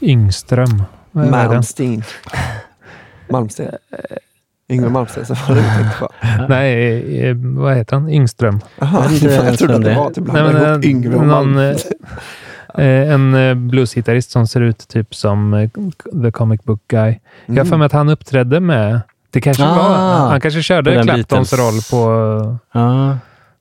Yngström. Vad är det? Malmsteen. Malmsten. Yngve Malmsten, så var det jag tänkte på. Nej, eh, vad heter han? Yngström. Jaha, Jag trodde att det var typ Nej, men, blanda ihop eh, Yngve och någon, eh, eh, en eh, bluesgitarrist som ser ut typ som eh, The Comic Book Guy. Jag har Mm. för mig att han uppträdde med... Det kanske Ah, var... Han kanske på körde den Claptons Beatles. roll på... Ja.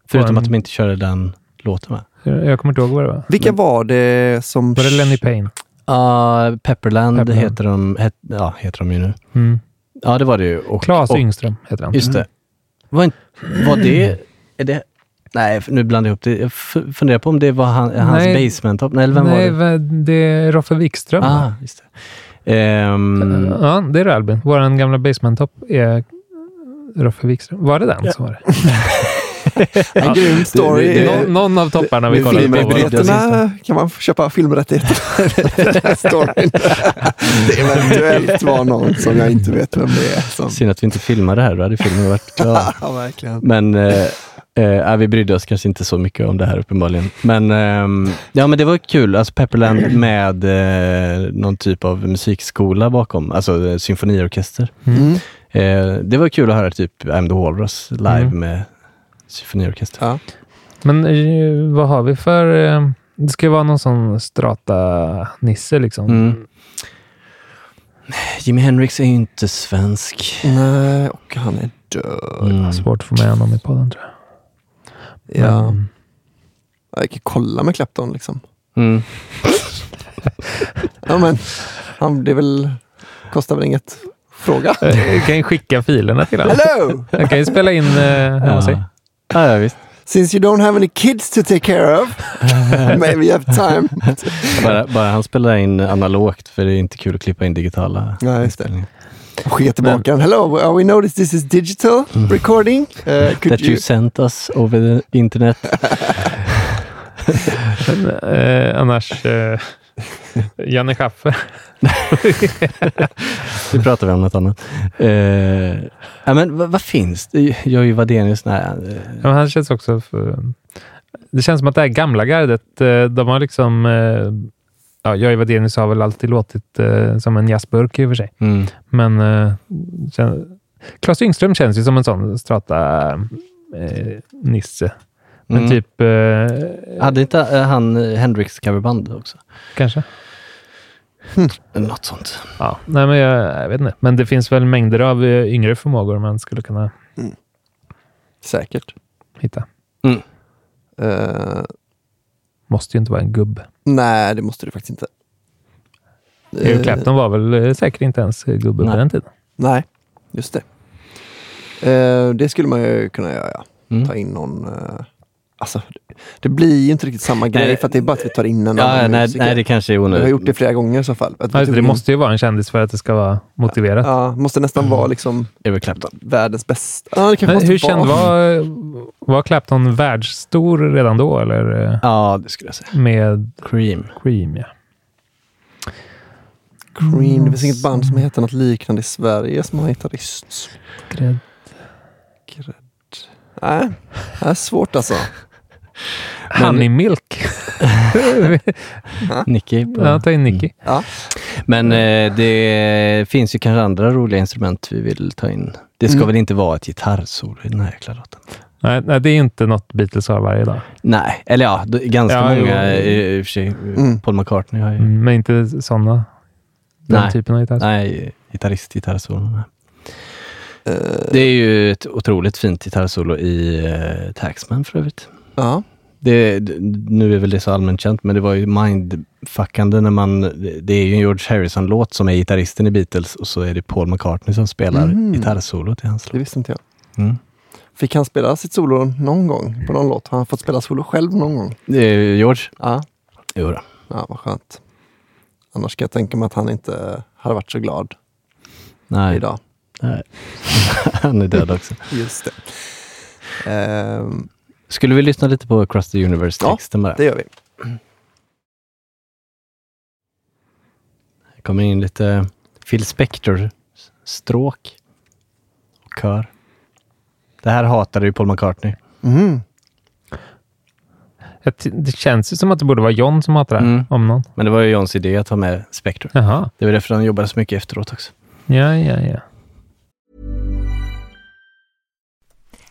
Förutom en- att de inte körde den låten va? Jag kommer inte ihåg vad det var. Vilka var det som... Var det Lenny Payne? Ja, Pepperland, Pepperland. Heter, de, het, ja, heter de ju nu. Mm. Ja, det var det ju. Och, Claes och, Yngström heter han. Just det. Var, inte, var det är det... Nej, nu blandar jag ihop det. Jag funderar på om det var han, hans Nej. basement top. Nej, eller vem Nej, var det? det är Roffe Wikström. Ah, just det. Ehm, Ja, det är det Albin. Vår gamla basement-topp är Roffe Wikström. Var det den som var det? En grym story. det- det- Nå- någon av topparna vi det- kollade på. det- var- det- Filmrättigheterna kan man köpa filmrättigheter. Det eventuellt var någon som jag inte vet vem det är. Som... Synd att vi inte filmade det här, då hade filmen varit klar. Ja, verkligen. Men eh, eh, vi brydde oss kanske inte så mycket om det här uppenbarligen. Men ehm, ja, men det var kul. Alltså Pepperland med eh, någon typ av musikskola bakom, alltså eh, symfoniorkester. Mm. Eh, det var kul att höra typ I'm the Walrus live Mm. med symfoniorkester. Ja. Men eh, vad har vi för... eh, Det ska ju vara någon sån strata-nisse liksom. Mm. Jimi Hendrix är ju inte svensk. Nej, och han är död. Mm. Svårt att få med honom i podden tror jag. Ja. Men- Jag kan kolla med Clapton liksom. Mm. Ja, men han, det är väl, kostar väl inget. Fråga. Eh, Jag kan ju skicka filerna till honom. Hello! Jag kan ju spela in eh, hemma sig. Ja, ja, visst. Since you don't have any kids to take care of, maybe you have time. Bara, bara han spelar in analogt, för det är inte kul att klippa in digitala Ja, just det. Skicka tillbaka den. Hello, uh, we noticed this is digital recording. Uh, could Mm. That you you... sent us over the internet. Men, eh, annars... Eh, Janne Schaffer. Nu pratar vi om något annat. Eh, ja, men vad, vad finns det? Jojje Wadenius, nej. Ja, han känns också... För, det känns som att det här gamla gardet, eh, de har liksom... eh, Ja, jag Wadenius har väl alltid låtit som en jazzburk i och för sig. Mm. Men Claes Yngström känns ju som en sån strata-nisse. Men Mm. typ... Hade inte han Hendrix coverband också? Kanske. Eller något sånt. Ja, nej, men jag, jag vet inte. Men det finns väl mängder av eh, yngre förmågor man skulle kunna Säkert. hitta. Uh, Måste ju inte vara en gubbe. nej, det måste det faktiskt inte. Eric Eh, Clapton var väl säkert inte ens gubbe på den tiden. Nej, just det. Eh, det skulle man ju kunna göra, ja. Mm. Ta in någon... eh, alltså, det blir ju inte riktigt samma grej Nej, för att det är bara att vi tar in en Ja, annan nej, musiker. nej, det kanske är Vi har onödigt. gjort det flera gånger i så fall. Att Alltså, tog det in- måste ju vara en kändis för att det ska vara motiverat. Ja, måste nästan vara liksom världens bästa. Ja, Men hur känd var, var Clapton världsstor redan då? Eller Ja, det skulle jag säga. med Cream. Cream? Ja. Cream. Det finns inget band som heter något liknande i Sverige som har gitarrist. Grädd. Grädd. Nej, det är svårt alltså. Honey Milk. Nicky. på- ja, ta in Nicky. Ja. Men eh, det finns ju kanske andra roliga instrument vi vill ta in. Det ska Mm. väl inte vara ett gitarrsolo i den här jäkla låten? Nej, nej, det är inte något Beatles har varje dag. Nej, eller ja, ganska Ja, många jo. i, i och för sig. Mm. Paul McCartney har ju... Mm, men inte sådana. Den Nej. typen av gitarr. Nej, gitarrist, gitarrsolo. Eh, Det är ju ett otroligt fint gitarrsolo i uh, Taxman för övrigt. Ja. Det, nu är väl det så allmänt känt, men det var ju mindfuckande när man... Det är ju en George Harrison-låt som är gitarristen i Beatles och så är det Paul McCartney som spelar Mm. gitarrsolo till hans Det låt. visste inte jag. Mm. Fick han spela sitt solo någon gång på någon låt? Har han fått spela solo själv någon gång? Det är George? Ja. Jo då. Ja, vad skönt. Annars ska jag tänka mig att han inte hade varit så glad Nej, idag. nej. han är död också. Just det. Ehm, Skulle vi lyssna lite på Across the Ja, Universe-texten bara? det gör vi. Det kommer in lite Phil Spector-stråk och kör. Det här hatade ju Paul McCartney. Mm. Det känns ju som att det borde vara John som hatar det här, Mm. om någon. Men det var ju Johns idé att ha med Spector. Jaha. Det var därför han jobbade så mycket efteråt också. Ja, ja, ja.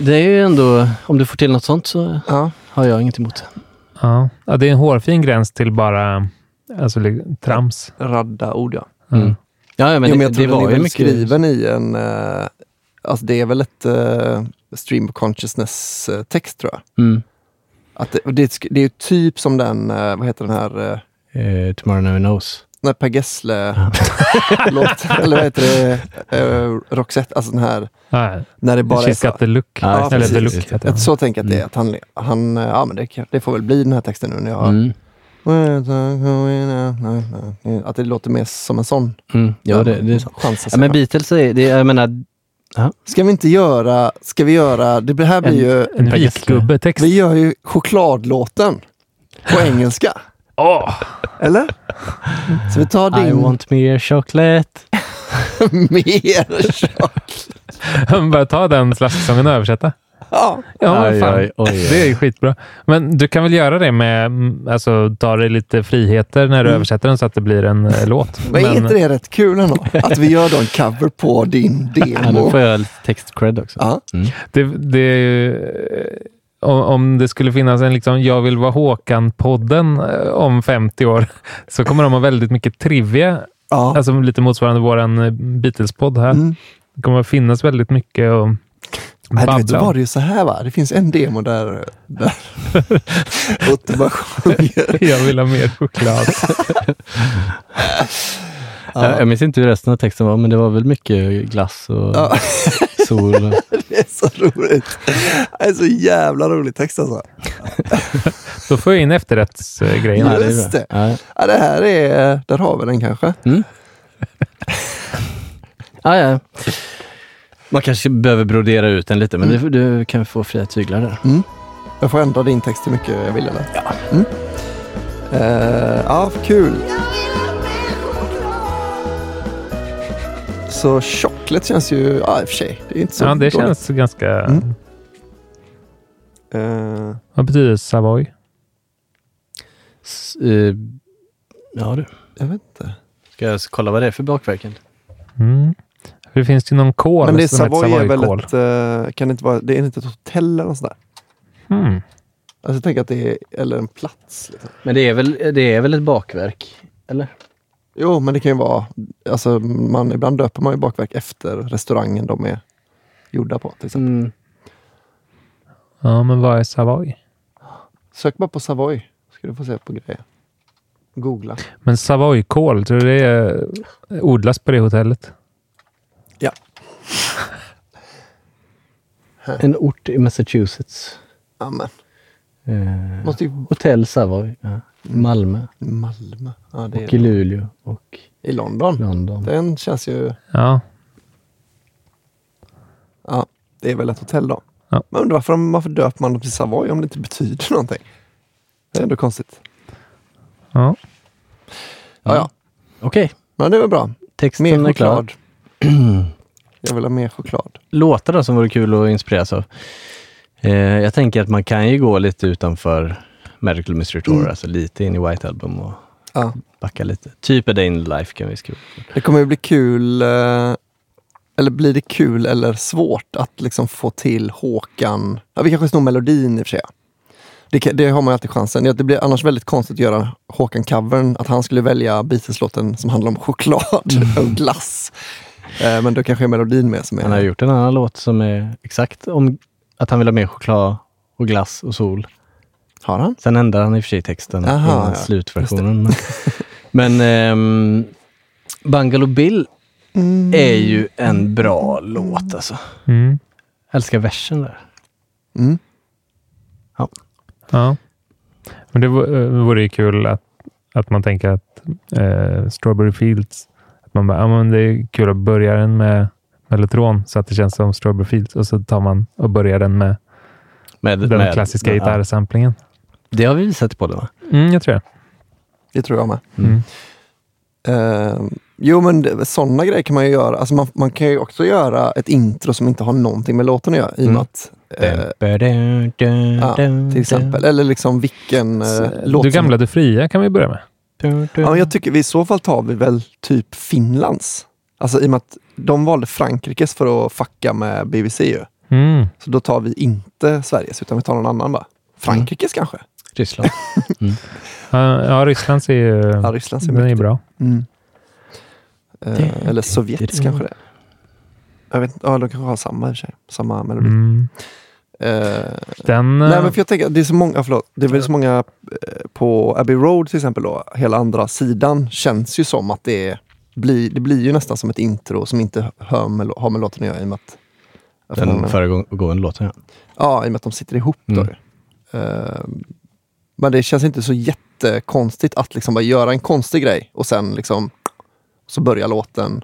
Det är ju ändå, om du får till något sånt så har jag inget emot. Ja. ja, det är en hårfin gräns till bara alltså, trams. Radda ord, ja. Mm. Ja, ja, men jo, men det, jag det var är ju väl mycket... skriven i en... eh, alltså det är väl ett uh, stream of consciousness-text tror jag. Mm. Att det, det, det är ju typ som den, eh, vad heter den här... Eh, Tomorrow Never Knows. Nej, Per Gessle-låt. Eller vad heter det? Uh, Roxette, alltså den här... Ja, När det bara är så. the look. Ja, Eller precis. the look heter Så tänker jag att det är. Mm. Att han, han, ja men det, det får väl bli den här texten nu när jag. Mm. Att det låter mer som en sån. Mm. Ja, det, det är sant. Chans Ja, men. Beatles är, det, jag menar, ja. Ska vi inte göra, ska vi göra, det här blir En- ju... En vitgubbetext. Vi gör ju chokladlåten på engelska. Åh! Eller? Så vi tar I din want me a chocolate. mer choklad. Bara ta den slasksången och översätta. Ja. Ja, men Oj, fan. oj, oj, oj. Det är ju skitbra. Men du kan väl göra det med, mm, alltså ta dig lite friheter när du översätter den så att det blir en eh, låt. Men är inte det rätt kul ändå? Att vi gör då en cover på din Ja, nu demo. får jag lite text-cred också. Ja. Mm. det, det är ju, eh, om, om det skulle finnas en liksom, Jag vill vara Håkan-podden eh, om 50 år så kommer de ha väldigt mycket trivia. Ja. Alltså lite motsvarande våran eh, Beatles-podd här. Mm. Det kommer att finnas väldigt mycket att Nej, du vet, så babbla var det ju så här va? Det finns en demo där, där Otte bara sjunger. Jag vill ha mer choklad. Jag, jag minns inte hur resten av texten var, men det var väl mycket glass och Ja. sol. Och, så roligt. Det är så jävla rolig text alltså. Då får jag in efterrättsgrejen. Ja, det Just. Ja. Ja, det här är, där har vi den kanske. Ja, ja. Man kanske behöver brodera ut den lite, men det, du kan få fria tyglar där. Jag får ändra din text hur mycket jag vill eller? Ja. Mm. Eh, ja, kul. Så chocolate känns ju, ja i och för sig, det är inte så Ja, det dåligt. känns ganska... Mm. Eh, Vad betyder Savoy? S- eh, ja du. jag vet inte. Ska jag kolla vad det är för bakverken? Mm. Det finns ju någon kol Men det är som heter Savoy är väl ett, eh, kan det inte vara, det är inte ett hotell eller något sånt där? Hmm. Alltså jag tänker att det är, eller en plats. Liksom. Men det är väl, det är väl ett bakverk? Eller? Jo, men det kan ju vara, alltså man, ibland döper man ju bakverk efter restaurangen de är gjorda på. Till exempel. Mm. Ja, men vad är Savoy? Sök bara på Savoy, ska du få se på grejer. Googla. Men Savoy-kål, tror du det är, odlas på det hotellet? Ja. En ort i Massachusetts. Amen. Eh, Måste ju... Hotell Savoy. Ja. Malmö. Malmö. Ja, det är Och i Luleå. Och I London. London. Den känns ju... Ja. Ja, det är väl ett hotell då. Ja. Men undrar varför, varför döper man dem till Savoy om det inte betyder någonting? Det är ändå konstigt. Ja. Ja, ja. Okej. Men det var bra. Texten Mer är klar. choklad. Jag vill ha mer choklad. Låtar då som vore kul att inspireras av. Eh, jag tänker att man kan ju gå lite utanför Medical Mystery Tour, Mm. alltså lite in i White Album och Ja. backa lite. Typ A Day in Life kan vi skriva. Det kommer ju bli kul, eh, eller blir det kul eller svårt att liksom få till Håkan, ja, vi kanske snor melodin i och för sig. Det, det har man ju alltid chansen. Det blir annars väldigt konstigt att göra Håkan-covern, att han skulle välja Beatles-låten som handlar om choklad och glass. Eh, Men då kanske är melodin med som är... Han har gjort en annan låt som är exakt om att han vill ha mer choklad och glass och sol. Har han? Sen ändrar han i och för sig texten Aha, innan ja. slutversionen. Men, men ehm, Bungalow Bill Mm. är ju en bra låt alltså. Mm. Älskar versen där. Mm. Ja. Ja. Men det vore eh, vore ju kul att, att man tänker att eh, Strawberry Fields, att man bara, ja, men det är kul att börja den med Mellotron så att det känns som Strawberry Fields och så tar man och börjar den med, Med, den med- klassiska gitarrsamplingen. Det har vi visat i podden va? Mm, jag tror det. Det tror jag med. Mm. Eh, jo men sådana grejer kan man ju göra. Alltså man, man kan ju också göra ett intro som inte har någonting med låten att göra. I och med Mm. att, eh, ja, till exempel. Eller liksom vilken eh, låt Du gamla, du fria kan vi börja med. Ja, men jag tycker vi, i så fall tar vi väl typ Finlands. Alltså i och med att de valde Frankrikes för att fucka med BBC ju. Mm. Så då tar vi inte Sveriges utan vi tar någon annan bara. Frankrikes kanske? Ryssland. Ja, ja, Rysslands är ju Ja, Rysslands är den är bra. Mm. Eh, eller Sovjets kanske det är. Jag vet inte, ja de kanske har samma i och för sig. Samma melodi. Mm. Eh, Den, Nej eh, men för jag tänker, det är så många, förlåt, det är väl så många eh, på Abbey Road till exempel då, hela andra sidan känns ju som att det är, blir, det blir ju nästan som ett intro som inte hör med, har med låten att göra i och med att Den föregående låten ja. Ja, i och med att de sitter ihop då. Mm. ju. Men det känns inte så jättekonstigt att liksom bara göra en konstig grej och sen liksom så börjar låten.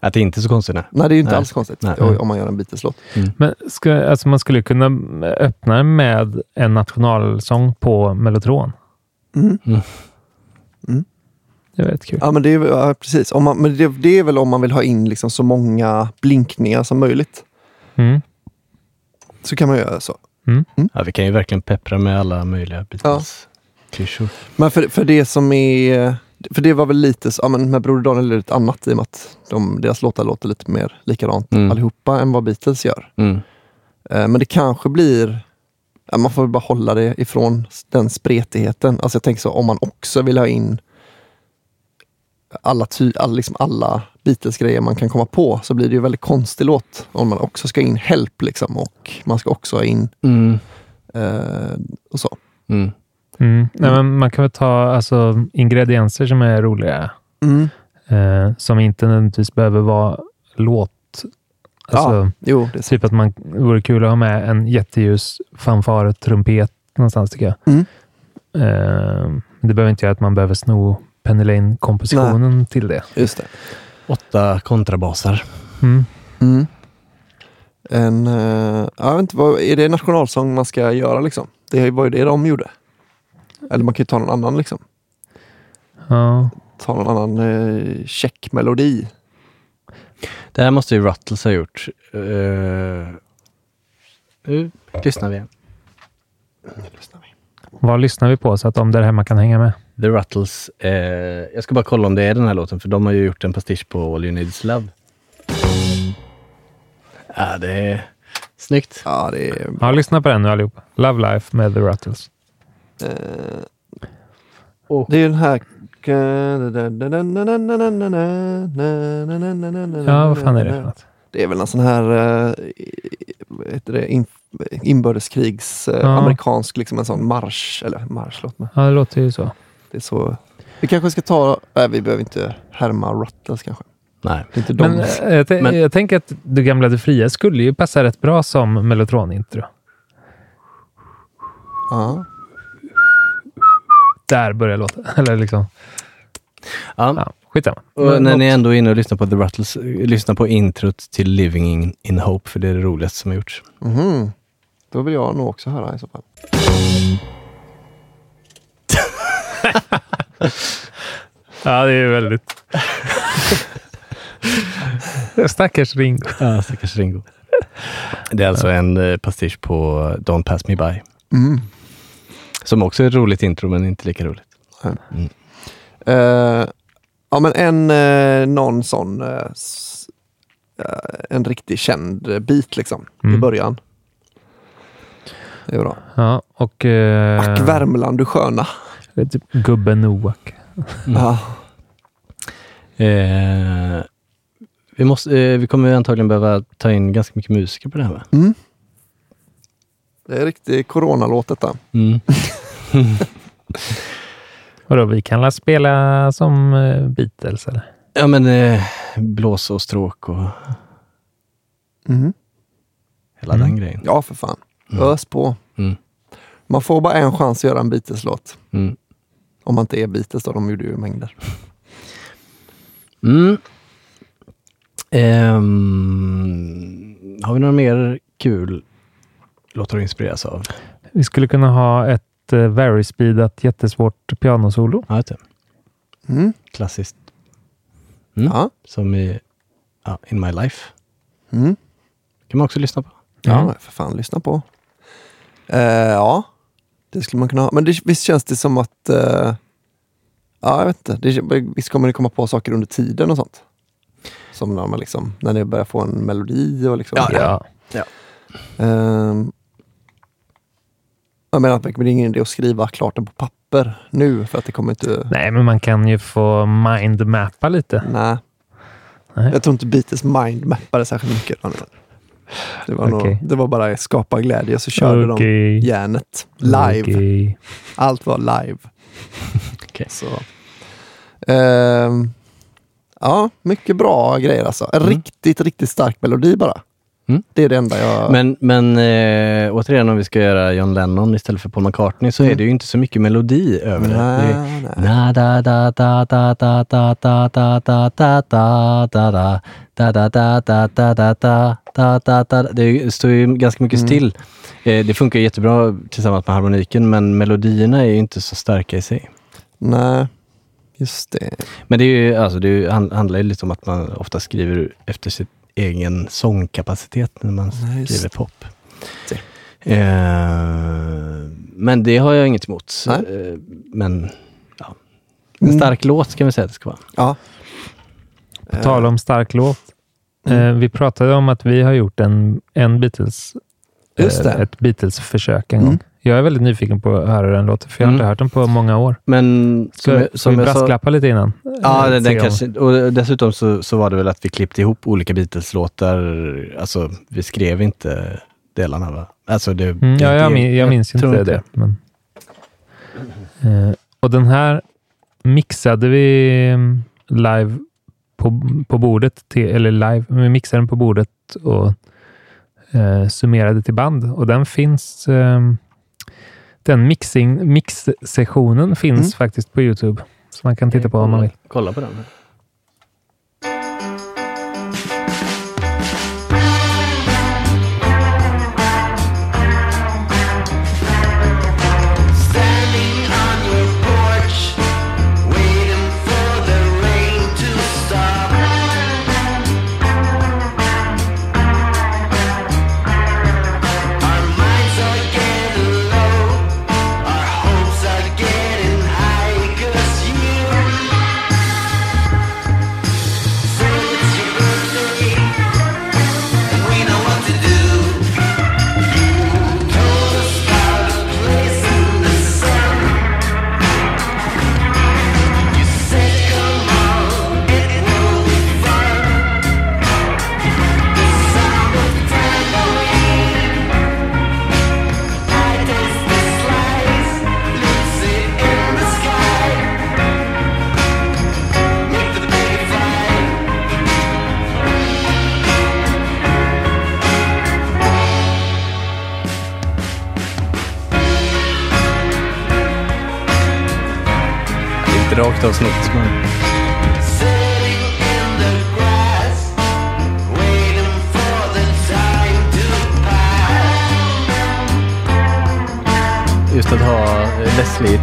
Att det inte är så konstigt. Nej, Nej, det är ju inte Nej. alls konstigt Nej. om man gör en Beatles-låt. Men ska, alltså man skulle kunna öppna med en nationalsång på Mellotron. Mm. Mm. Mm. Det är väldigt kul. Ja, men det är, ja, precis. Om man, men det, det är väl om man vill ha in liksom så många blinkningar som möjligt. Mm. Så kan man göra så. Ja, vi kan ju verkligen peppra med alla möjliga Beatles-klyschor. Men för, för det som är... För det var väl lite, så- ja men med Broder Daniel är det lite annat i och med att de, deras låtar låter lite mer likadant Mm. allihopa än vad Beatles gör. Mm. Eh, Men det kanske blir, ja, man får väl bara hålla det ifrån den spretigheten. Alltså jag tänker så om man också vill ha in alla, ty, all, liksom alla Beatles-grejer man kan komma på så blir det ju väldigt konstig låt. Om man också ska in Help liksom och man ska också ha in Mm. eh, och så. Mm. Mm. Nej, men man kan väl ta alltså, ingredienser som är roliga. Mm. Eh, som inte nödvändigtvis behöver vara låt. Alltså, ja, jo, det typ att man det vore kul att ha med en jätteljus fanfar, trumpet någonstans tycker jag. Mm. Eh, det behöver inte göra att man behöver sno Penny Lane-kompositionen till det. Just det. Åtta kontrabasar. Mm. Mm. En, eh, jag vet inte, vad, är det nationalsång man ska göra liksom? Det var ju det de gjorde. Eller man kan ju ta någon annan liksom. Ja. Ta någon annan eh, checkmelodi. Det här måste ju Ruttles ha gjort. Uh, nu lyssnar vi igen. Vad lyssnar vi på så att de där hemma kan hänga med? The Ruttles. Eh, jag ska bara kolla om det är den här låten, för de har ju gjort en pastisch på All You Need Is Love. Ja, det är snyggt. Ja, det är... Ja, lyssna på den nu allihopa. Love Life med The Ruttles. Eh, Det är den här... Ja, vad fan är det för något? Det är väl en sån här uh, heter det, in, inbördeskrigs eh, Ja. amerikansk liksom en sån marsch. Eller marsch, låt mig. Ja, det låter ju så. Det är så. Vi kanske ska ta... Nej, vi behöver inte härma Ruttles kanske. Nej. Det är inte de. Men, eh, jag, t- jag tänker att Du gamla Du fria skulle ju passa rätt bra som mellotronintro. Ja. Där börjar låta. Eller liksom. Ja. Ja, skitsamma. Och Men när ni ändå är inne och lyssnar på The Ruttles, eh, lyssna på introt till Living in, in Hope, för det är det roligaste som har gjorts. Mhm. Då vill jag nog också höra i så fall. Ja, det är väldigt... Stackars Ringo. Ja, stackars Ringo. Det är alltså en eh, pastisch på Don't Pass Me By. Mm. Som också är ett roligt intro, men inte lika roligt. Mm. Eh, ja, men en eh, någon sån eh, en riktigt känd bit liksom i Mm. början. Det är bra. Ja, och... Eh, Ack Värmland du sköna. Typ Gubben Noak. Ja. Eh, vi, måste, eh, vi kommer antagligen behöva ta in ganska mycket musiker på det här va? Mm. Det är riktigt coronalåt detta. Mm. Vadå, vi kan la spela som eh, Beatles eller? Ja men eh, blås och stråk och Mm. hela Mm. den grejen. Ja, för fan. Mm. Ös på. Man får bara en chans att göra en Beatles-låt. Mm. Om man inte är Beatles då, de gjorde ju mängder. Mm. Ehm, har vi några mer kul låtar att inspireras av? Vi skulle kunna ha ett eh, very speedat jättesvårt pianosolo. Ja, det. Mm. Klassiskt. Mm. Ja. Som i ja, In My Life. Mm. kan man också lyssna på. Ja, Mm. för fan, lyssna på. Eh, ja, det skulle man kunna ha. Men det, visst känns det som att... eh, ja, jag vet inte. Det, visst kommer det komma på saker under tiden och sånt? Som när man liksom, när det börjar få en melodi och liksom... Ja. Ja. Ehm, jag menar att det är ingen idé att skriva klart den på papper nu för att det kommer inte... Nej, men man kan ju få mindmappa lite. Nej. Nej. Jag tror inte Beatles mindmappade särskilt mycket. Det var, nog, Okej. det var bara skapa glädje så körde de Okej. järnet live. Okej. Allt var live. Okej. Så. Ehm, ja, mycket bra grejer alltså. En riktigt, riktigt stark melodi bara. Mm. Det är det enda jag... Men, men eh, återigen, om vi ska göra John Lennon istället för Paul McCartney så mm. är det ju inte så mycket melodi över det. Det står ju ganska mycket still. Mm. Det funkar jättebra tillsammans med harmoniken, men melodierna är inte så starka i sig. Nej. Just det. Men det, är ju, alltså, det handlar ju lite om att man ofta skriver efter sitt egen sångkapacitet när man Nej, skriver pop. Eh, men det har jag inget emot. Nej. Eh, men ja. En Mm. stark låt kan vi säga att det ska vara. Ja. På tal om stark låt. Mm. Eh, vi pratade om att vi har gjort en, en Beatles, Just det. eh, ett Beatles-försök en Mm. gång. Jag är väldigt nyfiken på att höra den låten, för jag har inte Mm. hört den på många år. Men Så, som, jag- vi jag sa, brasklappa lite innan? Ja, Eh, den, den kanske, och dessutom så, så var det väl att vi klippte ihop olika Beatles-låtar. Alltså, vi skrev inte delarna va? Alltså, det, Mm, ja, jag, min, jag minns tror inte det. Men, eh, och den här mixade vi mm, live på, på bordet, till, eller live, vi mixade den på bordet och eh, summerade till band. Och den finns, eh, den mixing, mix-sessionen finns Mm. faktiskt på Youtube. Så man kan titta på om man vill. Kolla på den.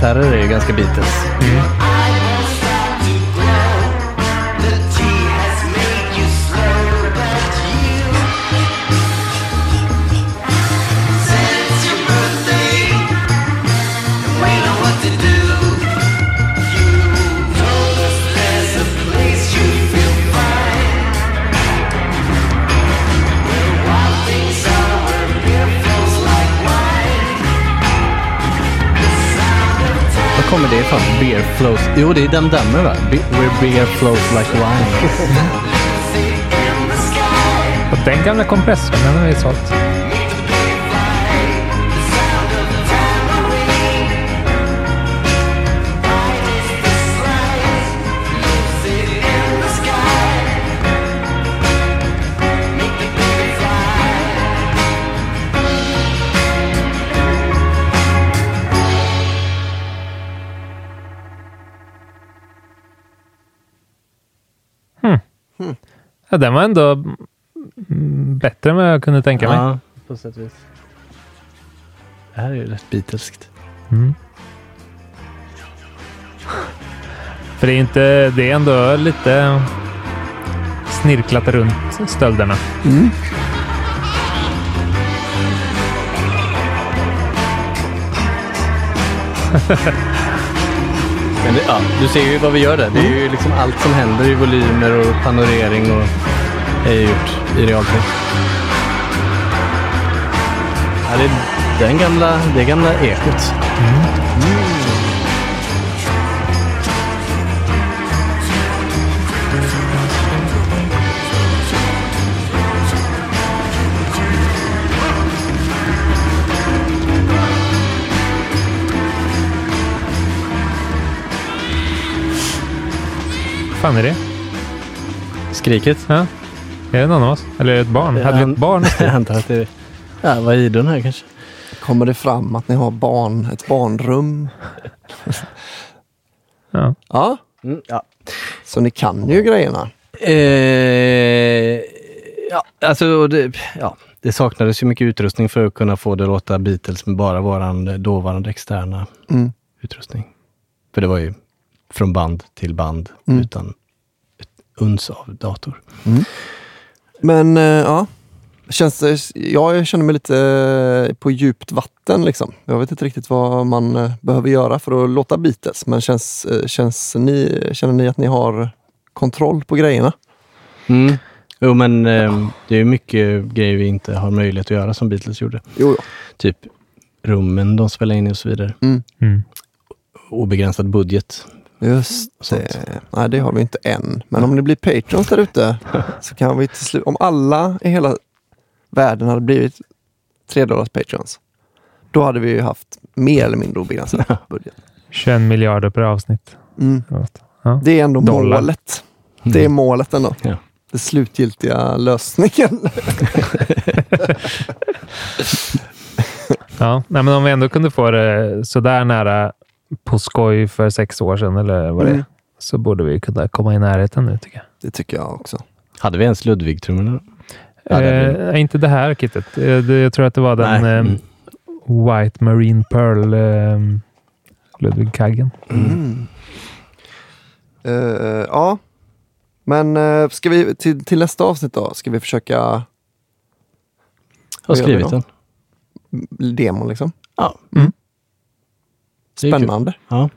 Gitarrer är ju ganska Beatles. Flows... Jo, det är Dum Dummer va? Be- where beer flows like wine. Och den gamla kompressorn, den har vi sålt. Ja, den var ändå bättre än vad jag kunde tänka mig. Ja, på sätt och vis. Det här är ju rätt Beatleskt. Mm. För det är inte, det är ändå lite snirklat runt stölderna. Mm. Men det, ja, du ser ju vad vi gör där. Det är ju liksom allt som händer i volymer och panorering och är gjort i realtid. Ja, det är den gamla, det gamla ekot. Fan är det? Skriket? Ja. Är det någon av oss? Eller är det ett barn? Hade vi ett barn? Jag antar att det är... Ja, vad är Idun här kanske? Kommer det fram att ni har barn, ett barnrum? Ja. Ja. Mm, ja. Så ni kan ju grejerna. Eh, ja, alltså det, ja, det saknades ju mycket utrustning för att kunna få det att låta Beatles med bara våran dåvarande externa Mm. utrustning. För det var ju från band till band Mm. utan ett uns av dator. Men eh, ja, känns det, ja, jag känner mig lite eh, på djupt vatten. Liksom. Jag vet inte riktigt vad man eh, behöver göra för att låta Beatles. Men känns, känns ni, känner ni att ni har kontroll på grejerna? Mm. Jo, men eh, det är ju mycket grejer vi inte har möjlighet att göra som Beatles gjorde. Jo, jo. Typ rummen de spelade in i och så vidare. Mm. Mm. Obegränsad budget. Just Sånt. det. Nej, det har vi inte än. Men om det blir Patreons där ute så kan vi till slut, om alla i hela världen hade blivit 3 dollars Patreons, då hade vi ju haft mer eller mindre obegränsad budget. 21 miljarder per avsnitt. Mm. Ja. Det är ändå Dollar. målet. Det är målet ändå. Ja. Det slutgiltiga lösningen. Ja, nej, men om vi ändå kunde få det sådär nära på skoj för sex år sedan eller vad det är, Mm. så borde vi kunna komma i närheten nu tycker jag. Det tycker jag också. Hade vi ens Ludwig-trummorna? Ja, eh, inte det här kittet. Eh, jag tror att det var den Nej. eh, Mm. White Marine Pearl eh, Ludwig Kaggen. Mm. Eh, ja, men uh, ska vi till, till nästa avsnitt då? Ska vi försöka Jag har skrivit den. demon liksom? Ja. Mm. Det är kul. Spännande. Ja.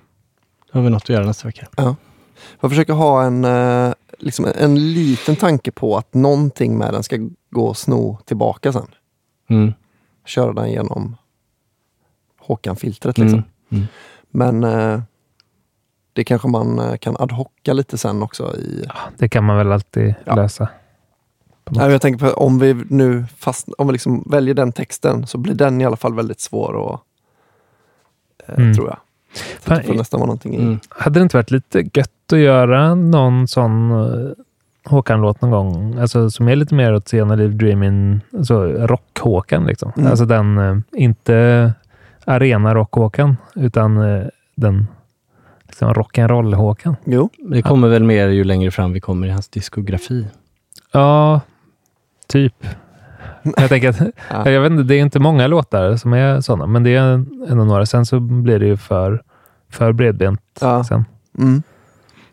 Då har vi något att göra nästa vecka. Ja. Jag försöker ha en, eh, liksom en liten tanke på att någonting med den ska gå och sno tillbaka sen. Mm. Köra den genom Håkan-filtret. Liksom. Mm. Mm. Men eh, det kanske man eh, kan ad hocka lite sen också. I, Det kan man väl alltid Ja. lösa. Nej, jag tänker på om vi nu fast, om vi liksom väljer den texten så blir den i alla fall väldigt svår att Mm. tror jag. Så det får nästan vara någonting i. Mm. Hade det inte varit lite gött att göra någon sån uh, Håkan-låt någon gång? Alltså som är lite mer åt Sena Liv Dreaming, alltså rock-Håkan liksom. Mm. Alltså den, eh, inte arena rock-Håkan, utan eh, den liksom rock'n'roll-Håkan. Jo. Det kommer väl mer ju längre fram vi kommer i hans diskografi. Ja, typ. Jag tänker att, jag vet inte, det är inte många låtar som är sådana, men det är ändå några. Sen så blir det ju för, för bredbent Ja. sen. Mm.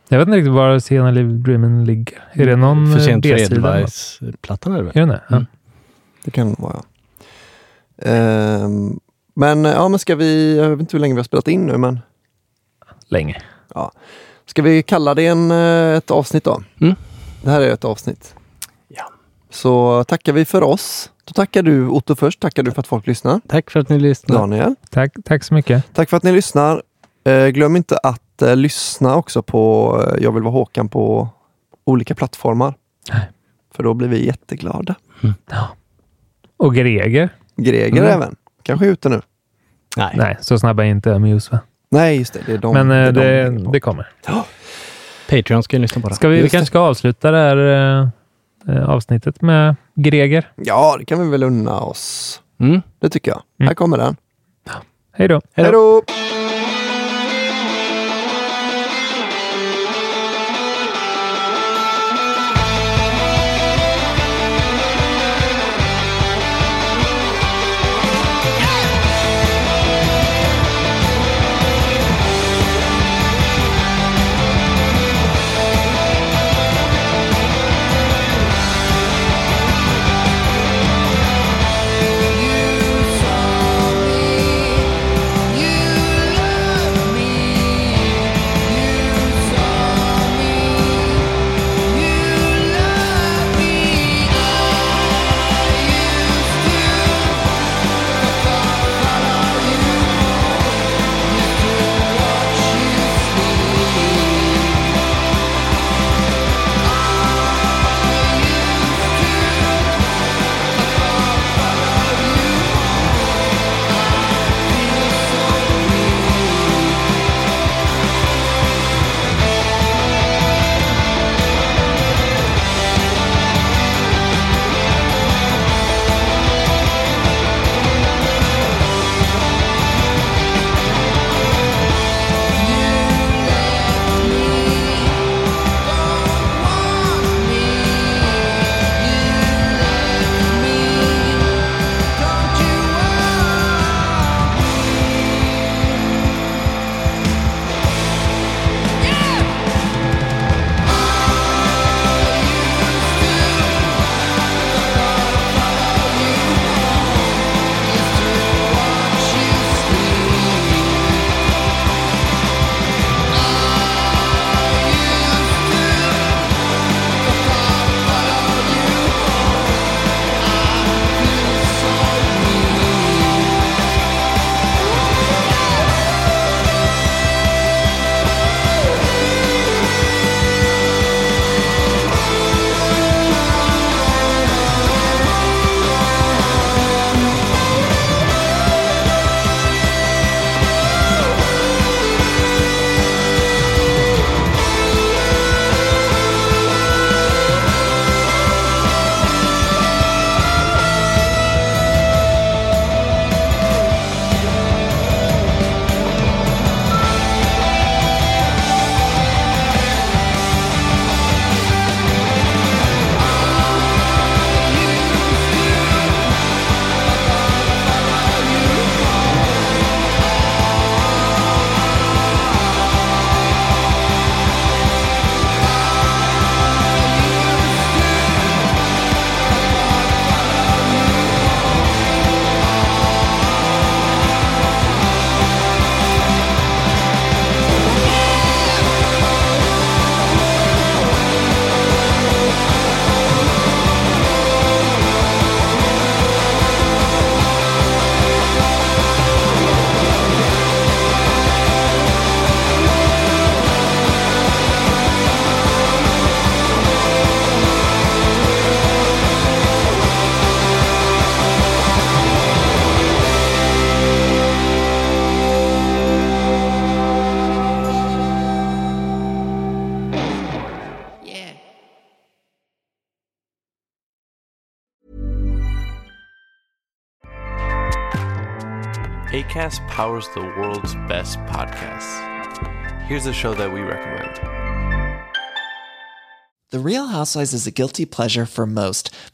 Jag vet inte riktigt var Sena Live Dreamen ligger. Är det någon För sent för B-sida? Edelweiss-plattan är det väl? Är det det? Ja. Mm. Det kan det vara. ja. Ehm, men ja, men ska vi, jag vet inte hur länge vi har spelat in nu, men Länge. ja. Ska vi kalla det en, eh, ett avsnitt då? Mm. Det här är ett avsnitt. Ja. Så tackar vi för oss. Då tackar du Otto först. Tackar du för att folk lyssnar. Tack för att ni lyssnade. Daniel. Tack, tack så mycket. Tack för att ni lyssnar. Eh, glöm inte att eh, lyssna också på eh, Jag vill vara Håkan på olika plattformar. För då blir vi jätteglada. Och Greger? Greger Mm. även. Kanske är ute nu. Nej. Nej, så snabba är inte Muse va? Nej, just det. Det är de. Men det, är det, de. det kommer. Patreon ska ju lyssna på det. Ska vi, vi kanske ska avsluta det här eh, avsnittet med Greger. Ja, det kan vi väl unna oss. Mm. Det tycker jag. Mm. Här kommer den. Hej då. Hej då! ACAST powers the world's best podcasts. Here's a show that we recommend. The Real Housewives is a guilty pleasure for most,